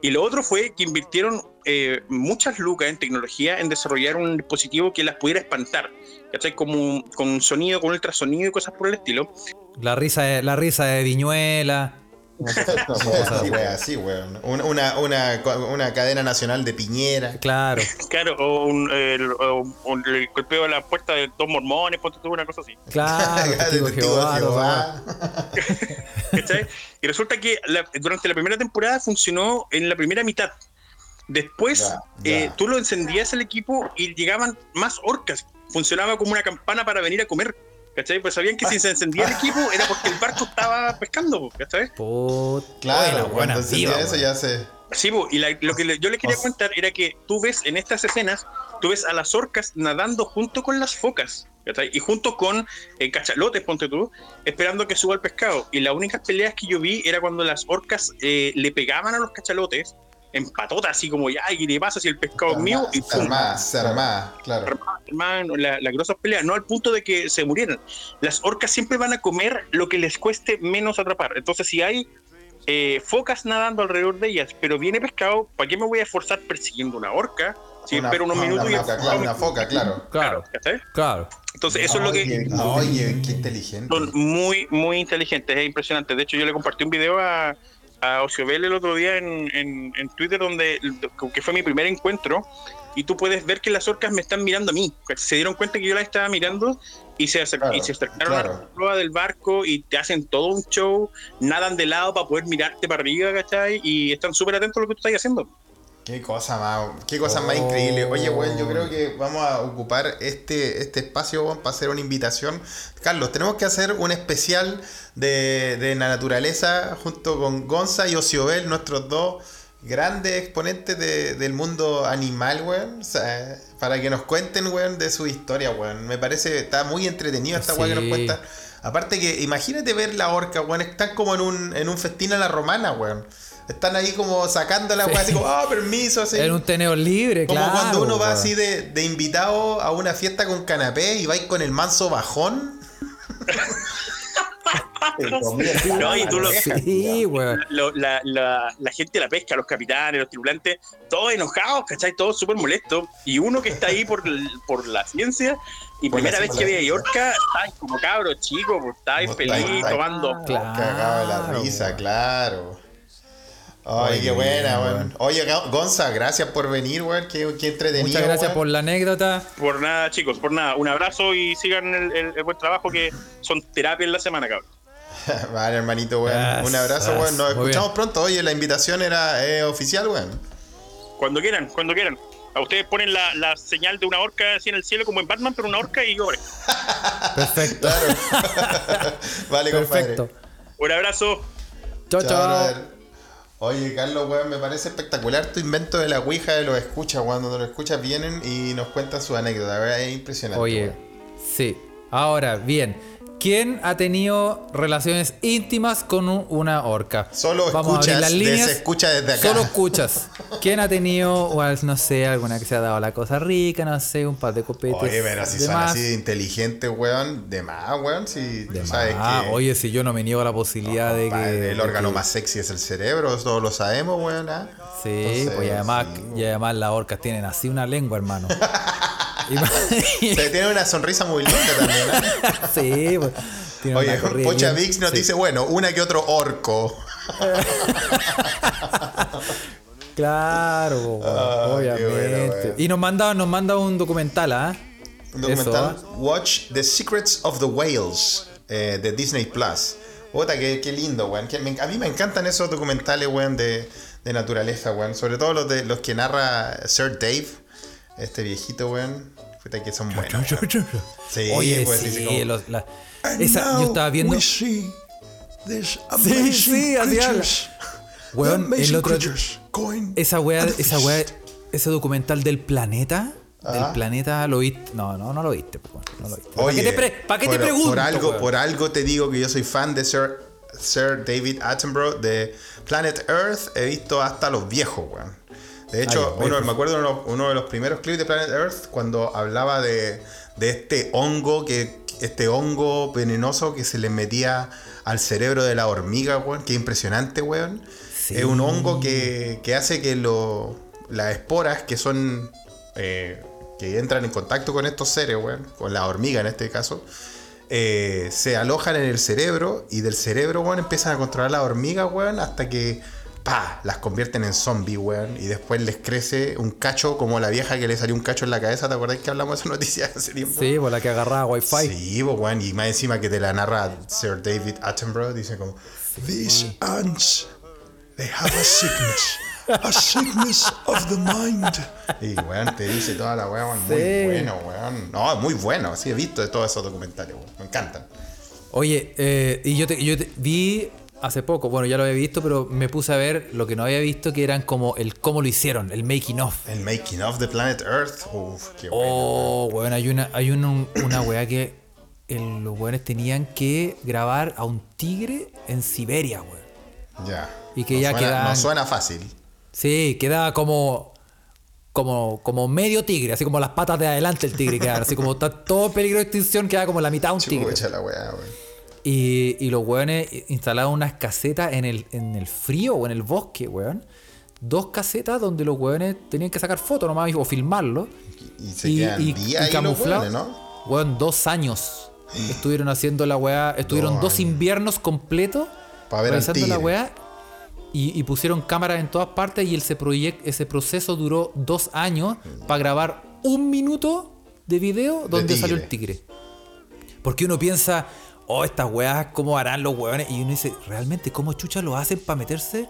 Y lo otro fue que invirtieron eh, muchas lucas en tecnología en desarrollar un dispositivo que las pudiera espantar. ¿Cachai? Como con sonido, con ultrasonido y cosas por el estilo. La risa de, la risa de Viñuela. Sí, weón, sí, weón. Una, una, una, una cadena nacional de Piñera. Claro. Claro, o, un, el, o un- el golpeo a la puerta de dos mormones, ponte tú una cosa así. Claro. testigo Jehová, Jehová. y resulta que la- durante la primera temporada funcionó en la primera mitad. Después Ya, ya. eh, tú lo encendías el equipo y llegaban más orcas. Funcionaba como una campana para venir a comer. ¿Cachai? Pues sabían que si se encendía el equipo era porque el barco estaba pescando, ¿cachai? Put- Claro, buena cuando se eso ya se. Sí, bo, y la- lo que le- yo les quería Os- contar era que tú ves en estas escenas, tú ves a las orcas nadando junto con las focas, ¿cachai? Y junto con eh, cachalotes, ponte tú, esperando que suba el pescado. Y las únicas peleas que yo vi era cuando las orcas eh, le pegaban a los cachalotes en patota, así como, ya, ¿qué te pasa si el pescado es mío? Y Se armaba, se armaba, claro. hermano, la- las grosas peleas, no al punto de que se murieran. Las orcas siempre van a comer lo que les cueste menos atrapar. Entonces, si hay eh, focas nadando alrededor de ellas, pero viene pescado, ¿para qué me voy a esforzar persiguiendo una orca? Si Una- espero unos una minutos y foca, claro, una foca, claro. Claro. ¿cachai? Claro. Entonces, eso es lo que Oye, Oye, qué inteligente. son muy, muy inteligentes, es impresionante. De hecho, yo le compartí un video a, a Ociobel el otro día en, en- en Twitter, donde que fue mi primer encuentro, y tú puedes ver que las orcas me están mirando a mí. Se dieron cuenta que yo las estaba mirando y se, acer- Claro, y se acercaron claro. a la proa del barco y te hacen todo un show, nadan de lado para poder mirarte para arriba, ¿cachai? Y están súper atentos a lo que tú estás haciendo. Qué cosa más, qué cosa más Oh. increíble. Oye, weón, yo creo que vamos a ocupar este, este espacio weón, para hacer una invitación. Carlos, tenemos que hacer un especial de, de la naturaleza junto con Gonza y Ociobel, nuestros dos grandes exponentes de- del mundo animal, weón. O sea, para que nos cuenten, weón, de su historia, weón. Me parece, está muy entretenido esta weón que nos Sí. cuenta. Aparte que, imagínate ver la orca, weón. Están como en un, en un festín a la romana, weón. Están ahí como sacando la weón, así como, ah, permiso, así. En un tenedor libre, Como claro. cuando uno va así de, de invitado a una fiesta con canapé y vais con el manso bajón. No, y tú lo- Sí. Lo- la, la- la gente de la pesca, los capitanes, los tripulantes, todos enojados, ¿cachai? Todos súper molestos. Y uno que está ahí por, el- por la ciencia, y primera vez que ciencia. veía Yorca, estáis como cabros chicos, pues, estáis Como feliz, tomando. Claro, Cagado de la risa, claro. Ay, Oye, qué buena, weón. Oye, Gonza, gracias por venir, weón. Qué, qué entretenido. Muchas gracias por la anécdota. Por nada, chicos, por nada. Un abrazo y sigan el, el- el buen trabajo que son terapia en la semana, cabrón. Vale, hermanito, weón. Gracias, Un abrazo, weón. Nos muy escuchamos bien. pronto. Oye, la invitación era eh, oficial, weón. Cuando quieran, cuando quieran. A ustedes ponen la, la señal de una orca así en el cielo como en Batman, pero una orca y yo. Perfecto. vale, compadre. Perfecto. Un abrazo. Chao, Chao, chao. Oye, Carlos, weón, me parece espectacular tu invento de la Ouija de los escuchas, weón. Donde los escuchas vienen y nos cuentan su anécdota. Verdad es impresionante. Oye, weón. sí. Ahora, bien. ¿Quién ha tenido relaciones íntimas con un- una orca? Solo Vamos a escuchas las líneas. Se Escucha desde acá. Solo escuchas. ¿Quién ha tenido, al- no sé, alguna que se ha dado la cosa rica, no sé, un par de copetes? Oye, pero si son más? así de inteligentes, weón, de más, weón, si De sabes más. que Oye, si yo no me niego a la posibilidad de que. El órgano que- más sexy es el cerebro, todos lo sabemos, weón. ¿ah? Sí, Entonces, pues y además, sí, y además las orcas tienen así una lengua, hermano. Se tiene una sonrisa muy linda también. ¿ah? sí, pues. tiene Oye, una Pocha Vix nos sí. dice, bueno, una que otro orco. Claro, Ah, obviamente. bueno, y nos manda, nos manda un documental, ¿ah? Un documental, Eso, Watch the Secrets of the Whales, eh, de Disney Plus. Puta, qué, qué lindo, weón. A mí me encantan esos documentales, weón, de, de naturaleza, weón. Sobre todo los, de, los que narra Sir Dave, este viejito, weón. Puta, que son buenos. Sí, Oye, pues, sí, sí, los- la- esa, yo estaba viendo. We see these Sí, amazing sí, creatures. Weón, amazing el otro- Esa the esa wea, ese documental del planeta. Ah. Del planeta lo viste. No, no, no lo viste, pues, no lo viste. ¿Para Oye, qué te, pre- qué te por, pregunto? Por algo, weón? por algo te digo que yo soy fan de Sir, Sir David Attenborough de Planet Earth. He visto hasta los viejos, weón. De hecho, ya, uno, me acuerdo de uno, uno de los primeros clips de Planet Earth cuando hablaba de, de este hongo que este hongo venenoso que se le metía al cerebro de la hormiga, weón. Qué impresionante, weón. Sí. Es un hongo que, que hace que lo, las esporas que son eh, que entran en contacto con estos seres, weón, con la hormiga en este caso, eh, se alojan en el cerebro y del cerebro, weón, empiezan a controlar la hormiga, weón, hasta que pa, las convierten en zombies, weón, y después les crece un cacho como la vieja que le salió un cacho en la cabeza, ¿te acordás que hablamos de esa noticia hace tiempo? Sí, por la que agarraba wifi. Sí, pues, weón, y más encima que te la narra Sir David Attenborough, dice como, These ants, they have a sickness. A sickness of the mind. Y weón, te dice toda la weón, muy Sí. bueno, weón. No, muy bueno, sí he visto de todos esos documentales, weón. Me encantan. Oye, eh, y yo, te, yo te- vi hace poco, bueno, ya lo había visto, pero me puse a ver lo que no había visto, que eran como el cómo lo hicieron, el making of. El making of the planet Earth. Uf, qué bueno. Oh, weón, hay una, hay una, una weá que el- los weones tenían que grabar a un tigre en Siberia, weón. Ya. y que no ya quedan- No suena fácil. Sí, quedaba como. Como, como medio tigre, así como las patas de adelante el tigre quedaba, así como está todo peligro de extinción, queda como la mitad un tigre. Chucha la weá, weón. Y, y los weones instalaban unas casetas en el, en el frío o en el bosque, weón. Dos casetas donde los weones tenían que sacar fotos nomás o filmarlo. Y se quedan días ahí los camuflado. weones, ¿no? Weón, dos años estuvieron haciendo la weá. Estuvieron Dos inviernos completos realizando la weá. Y, y pusieron cámaras en todas partes y ese, ese proceso duró dos años para grabar un minuto de video donde salió el tigre. Porque uno piensa, oh, estas weas, ¿cómo harán los weones? Y uno dice, ¿realmente cómo chucha lo hacen para meterse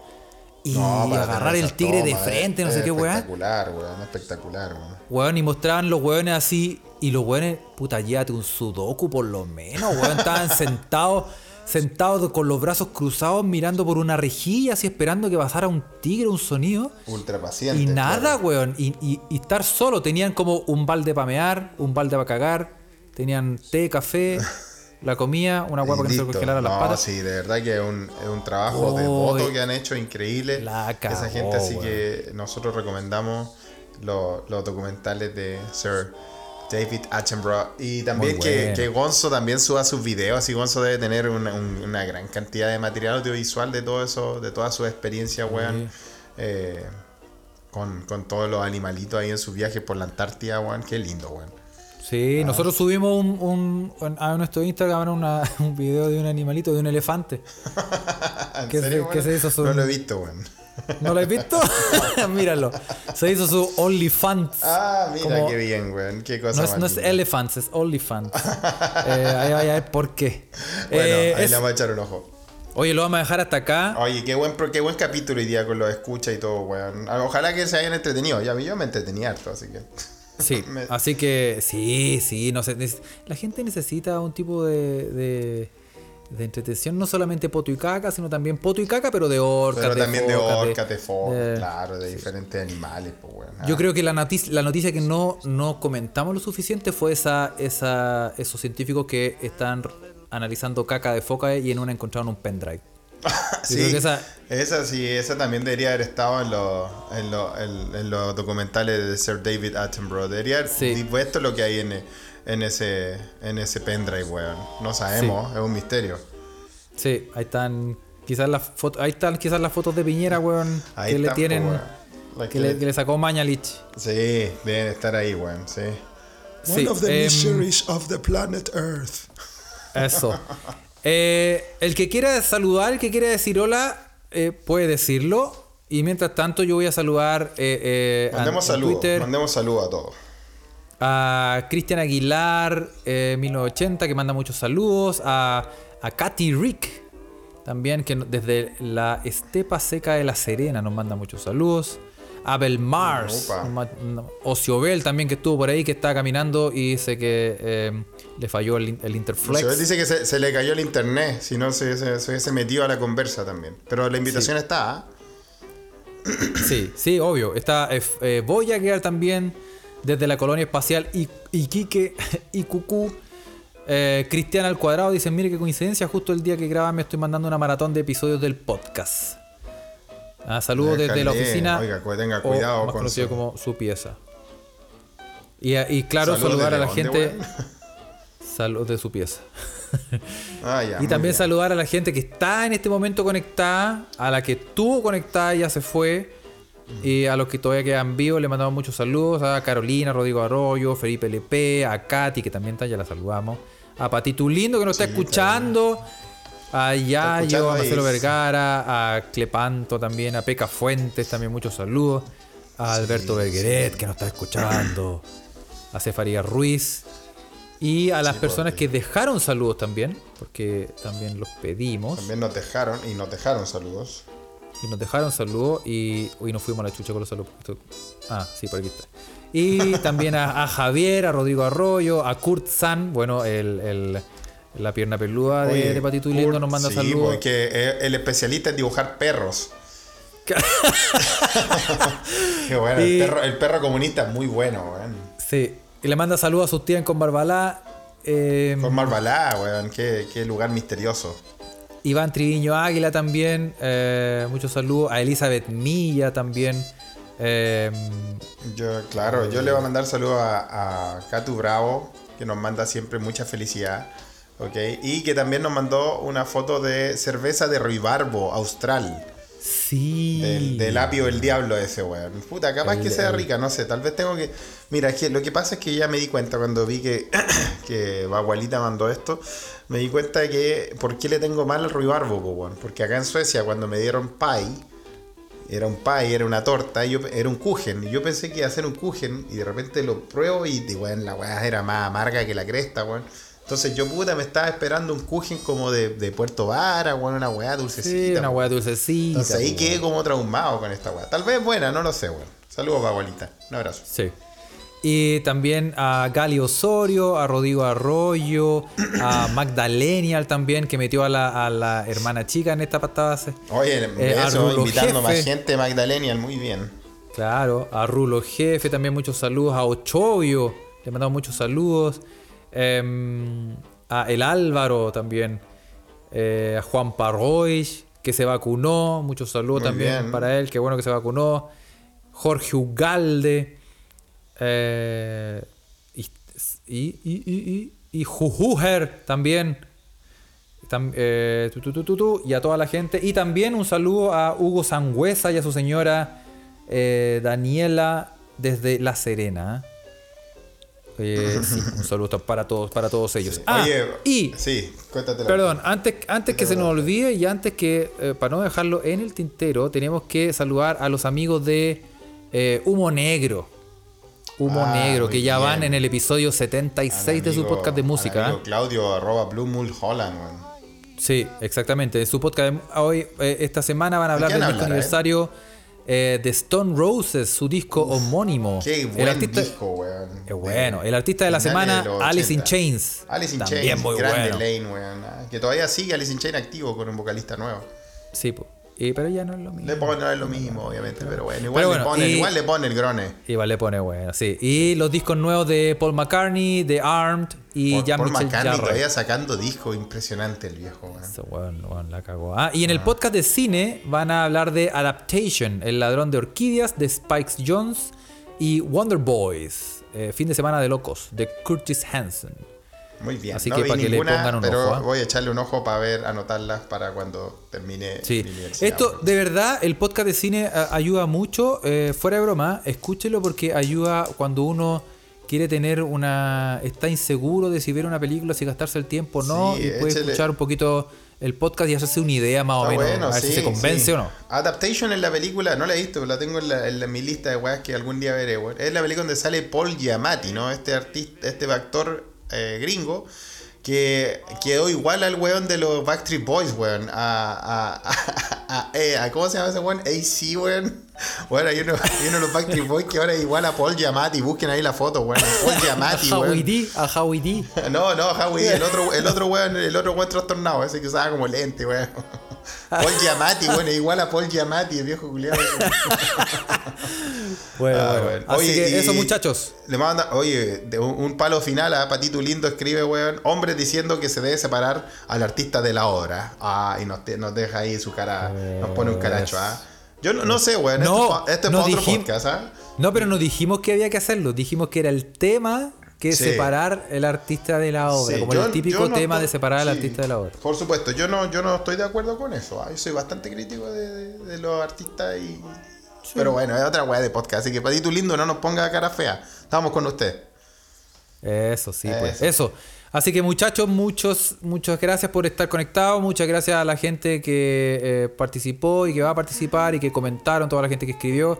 y No, para agarrar el tigre de frente, es- no sé es qué weá? Espectacular, weón. Espectacular, weón. Weón, y mostraban los weones así, y los weones, puta, llévate un sudoku por lo menos, weón, estaban sentados, sentado con los brazos cruzados mirando por una rejilla así esperando que pasara un tigre, un sonido. Ultra paciente. Y nada, claro. weón. Y, y- y estar solo. Tenían como un balde para mear, un balde para cagar. Tenían té, café, la comida, una para que no se congelaran las No, patas. sí, de verdad que es un, es un trabajo de voto que han hecho increíble. La Esa cagó, gente, así que nosotros recomendamos lo- los documentales de Sir David Attenborough. Y también que, que Gonzo también suba sus videos. Y Gonzo debe tener una, un- una gran cantidad de material audiovisual de todo eso, de toda su experiencia, weón. eh, con, con todos los animalitos ahí en su viaje por la Antártida, weón. Qué lindo, weón. Sí, nosotros subimos un, un- un- a nuestro Instagram una- un video de un animalito, de un elefante. ¿En ¿Qué se- serio, se hizo su- No lo he visto, weón. ¿No lo has visto? Míralo. Se hizo su OnlyFans. Ah, mira Como- qué bien, weón. Qué cosa No es, no es. Elephants, es OnlyFans. eh, ahí va a ver por qué. Bueno, Eh, ahí es- le vamos a echar un ojo. Oye, lo vamos a dejar hasta acá. Oye, qué buen, qué buen capítulo hoy día con los escucha y todo, weón. Ojalá que se hayan entretenido. Ya, yo me entretení harto, así que. Sí, Me- así que sí, sí, no sé. La gente necesita un tipo de, de, de entretención, no solamente poto y caca, sino también poto y caca, pero de orcas. Pero también de orcas, de focas, de- claro, de diferentes animales, pues, weón. Ah, Yo creo que la noticia, la noticia que no, no comentamos lo suficiente fue esa, esa, esos científicos que están analizando caca de foca y en una encontraron un pendrive. sí, creo que esa- esa... sí, esa también debería haber estado en los, en los, en, en los documentales de Sir David Attenborough. Debería haber Sí. puesto lo que hay en, en ese en ese pendrive, weón. No sabemos, es un misterio. Sí, ahí están quizás las fotos, ahí están quizás las fotos de Piñera, weón, Ahí que le tienen, pues, weón. La que le, que le sacó Mañalich. Sí, deben estar ahí, weón, sí. One Sí, of the mysteries of the planet Earth. Eso. Eh, el que quiera saludar, el que quiera decir hola, eh, puede decirlo. Y mientras tanto, yo voy a saludar eh, Mandemos saludos, Twitter mandemos saludos a todos. a Cristian Aguilar, eh, 1980, que manda muchos saludos. A, a Katy Rick, también, que desde la estepa seca de La Serena nos manda muchos saludos. Abel Mars, Ociobel también, que estuvo por ahí, que estaba caminando y dice que eh, le falló el, in- el Interflex. Joel dice que se, se le cayó el internet, si no se, se, metido a la conversa también. Pero la invitación está, ¿ah? Sí, sí, obvio. Está eh, eh, Voyager también, desde la colonia espacial Iquique, Icucú. Eh, Cristian al cuadrado dice, mire qué coincidencia, justo el día que graba me estoy mandando una maratón de episodios del podcast. Ah, saludos desde la oficina. oiga, tenga o cuidado más con conocido su- como su pieza. Y, y claro, Saludos saludar a la gente. weón? Salud de su pieza. Ah, ya, Y también bien. saludar a la gente que está en este momento conectada, a la que estuvo conectada y ya se fue. Y a los que todavía quedan vivos le mandamos muchos saludos. A Carolina, Rodrigo Arroyo, Felipe LP, a Katy, que también está, ya la saludamos. A Patito Lindo, que nos está escuchando. A Yayo, a. Marcelo Vergara, a Clepanto también, a Peca Fuentes, también muchos saludos. A Alberto Bergueret, que nos está escuchando. A Cefaría Ruiz. Y a las personas que dejaron saludos también, porque también los pedimos. También nos dejaron y nos dejaron saludos. Y nos dejaron saludos y hoy nos fuimos a la chucha con los saludos. Ah, sí, por aquí está. Y también a, a Javier, a Rodrigo Arroyo, a Kurt San, bueno, el, el- la pierna peluda de, Oye, de Patito y Lindo nos manda sí, saludos. porque el especialista en dibujar perros. Qué bueno, Y- el, perro, el perro comunista es muy bueno, weón. Sí, y le manda saludos a sus tías con Barbalá. eh, Con Marbalá, weón, qué, qué lugar misterioso. Iván Triviño Águila también, eh, muchos saludos. A Elizabeth Milla también. eh, Yo, claro, yo le voy a mandar saludos a, a Catu Bravo, que nos manda siempre mucha felicidad. ¿Ok? Y que también nos mandó una foto de cerveza de Ribarbo, Austral. sí. Del, del apio del diablo ese, weón. Puta, capaz El- que sea rica, no sé. Tal vez tengo que. Mira, es que lo que pasa es que ya me di cuenta cuando vi que, que Bagualita mandó esto. Me di cuenta de que. ¿Por qué le tengo mal al ruibarbo, weón? Porque acá en Suecia, cuando me dieron pie. Era un pie, era una torta, yo, era un kuchen. Y yo pensé que iba a ser un kuchen. Y de repente lo pruebo y, y, weón, la weá era más amarga que la cresta, weón. Entonces yo, puta, me estaba esperando un kuchen como de, de Puerto Vara, una weá dulcecita. Sí, una hueá dulcecita. Entonces ahí quedé como traumado con esta weá. Tal vez buena, no lo sé, weón. Saludos, abuelita. Un abrazo. Sí. Y también a Gali Osorio, a Rodrigo Arroyo, a Magdalenial también, que metió a la, a la hermana chica en esta patada. Oye, Eh, a eso, invitando más Jefe. gente, Magdalenial, muy bien. Claro, a Rulo Jefe también muchos saludos, a Ochovio, le mandamos muchos saludos, em, a El Álvaro también, eh, a Juan Parroy, que se vacunó, muchos saludos Muy también bien. para él, que bueno que se vacunó, Jorge Ugalde, eh, y, y, y, y, y, y Jujujer también. Tam- eh, tu, tu, tu, tu, tu, y a toda la gente. Y también un saludo a Hugo Sangüesa y a su señora eh, Daniela desde La Serena. Eh, sí, un saludo para todos, para todos ellos. Ah, Oye, y sí, cuéntate Perdón, antes, antes que se nos olvide y antes que, eh, para no dejarlo en el tintero, tenemos que saludar a los amigos de eh, Humo Negro. Humo Ah, Negro, que ya van en el episodio 76 de su Amigo- podcast de música. amigo ¿eh? Claudio, arroba Blue Mulholland, weón. Sí, exactamente. En su podcast de- hoy, eh, esta semana van a hablar del aniversario eh, de Stone Roses, su disco homónimo. Qué el buen artista, disco, weón. Es bueno. El artista de la semana, de Alice in 80. Chains. Alice in También Chains, muy grande bueno. Lane, weón. ah, Que todavía sigue Alice in Chains activo con un vocalista nuevo. Sí, po. Y- pero ya no es lo mismo. Le pone, no es lo mismo, obviamente, pero bueno, igual, Pero le, bueno, pone, y- igual le pone el grone. Igual le pone bueno, sí. Y los discos nuevos de Paul McCartney, de Armed y Paul, Paul McCartney Jarre. todavía sacando discos, impresionante el viejo, weón. Ese weón, weón, la cagó. Ah, y en el podcast de cine van a hablar de Adaptation, El ladrón de orquídeas de Spike Jones y Wonder Boys, eh, fin de semana de locos, de Curtis Hanson. Muy bien. Así no que para que le pongan un pero ojo, ¿ah? voy a echarle un ojo para ver, anotarlas para cuando termine Sí, mi universidad, esto de verdad, el podcast de cine a- ayuda mucho, eh, fuera de broma, escúchelo porque ayuda cuando uno quiere tener una... está inseguro de si ver una película, si gastarse el tiempo o no, Sí, y puede escuchar un poquito el podcast y hacerse una idea más o menos, bueno, a ver si se convence sí. o no. Adaptation en la película, no la he visto, la tengo en, la- en la- mi lista de weas que algún día veré, weón. Es la película donde sale Paul Giamatti, ¿no? Este artista, este actor eh, gringo que quedó igual al weón de los Backstreet Boys, weón. A, a, a, a- eh, a- ¿Cómo se llama ese weón? AC, weón. Bueno, hay uno, hay uno de los Backstreet Boys que ahora es igual a Paul Giamatti. Busquen ahí la foto, weón. Paul Giamatti, A weón. D, a Howie D. No, no, Howie, el otro, el otro weón, el otro weón trastornado, ese que usaba como lente, weón. Paul Giamatti, bueno, igual a Paul Giamatti, el viejo culiado. Bueno, Ah, bueno. bueno. Así Oye, que eso, muchachos. Le manda, oye, de un, un palo final a Patito Lindo escribe, weón, hombres diciendo que se debe separar al artista de la obra. Ah, y nos, te- nos deja ahí su cara, nos pone un caracho, ¿ah? Yo no, no sé, weón, No, esto es para otro dijim- podcast, ¿ah? No, pero no dijimos que había que hacerlo. Dijimos que era el tema que Sí. separar el artista de la obra. Sí, como yo- el típico no tema estoy- de separar al sí, artista de la obra. Por supuesto, yo no, yo no estoy de acuerdo con eso. ¿ah? Yo soy bastante crítico de, de- de los artistas y. Pero bueno, es otra weá de podcast. Así que Patito Lindo no nos ponga cara fea. Estamos con usted. Eso, sí, pues. Eso. Eso. Así que muchachos, muchos, muchas gracias por estar conectados. Muchas gracias a la gente que eh, participó y que va a participar y que comentaron, toda la gente que escribió.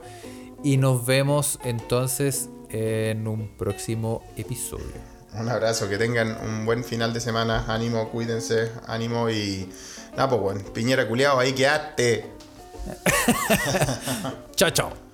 Y nos vemos entonces en un próximo episodio. Un abrazo, que tengan un buen final de semana. Ánimo, cuídense, ánimo y. Nada, pues bueno, Piñera culiado, ahí quedaste. Chao, chao.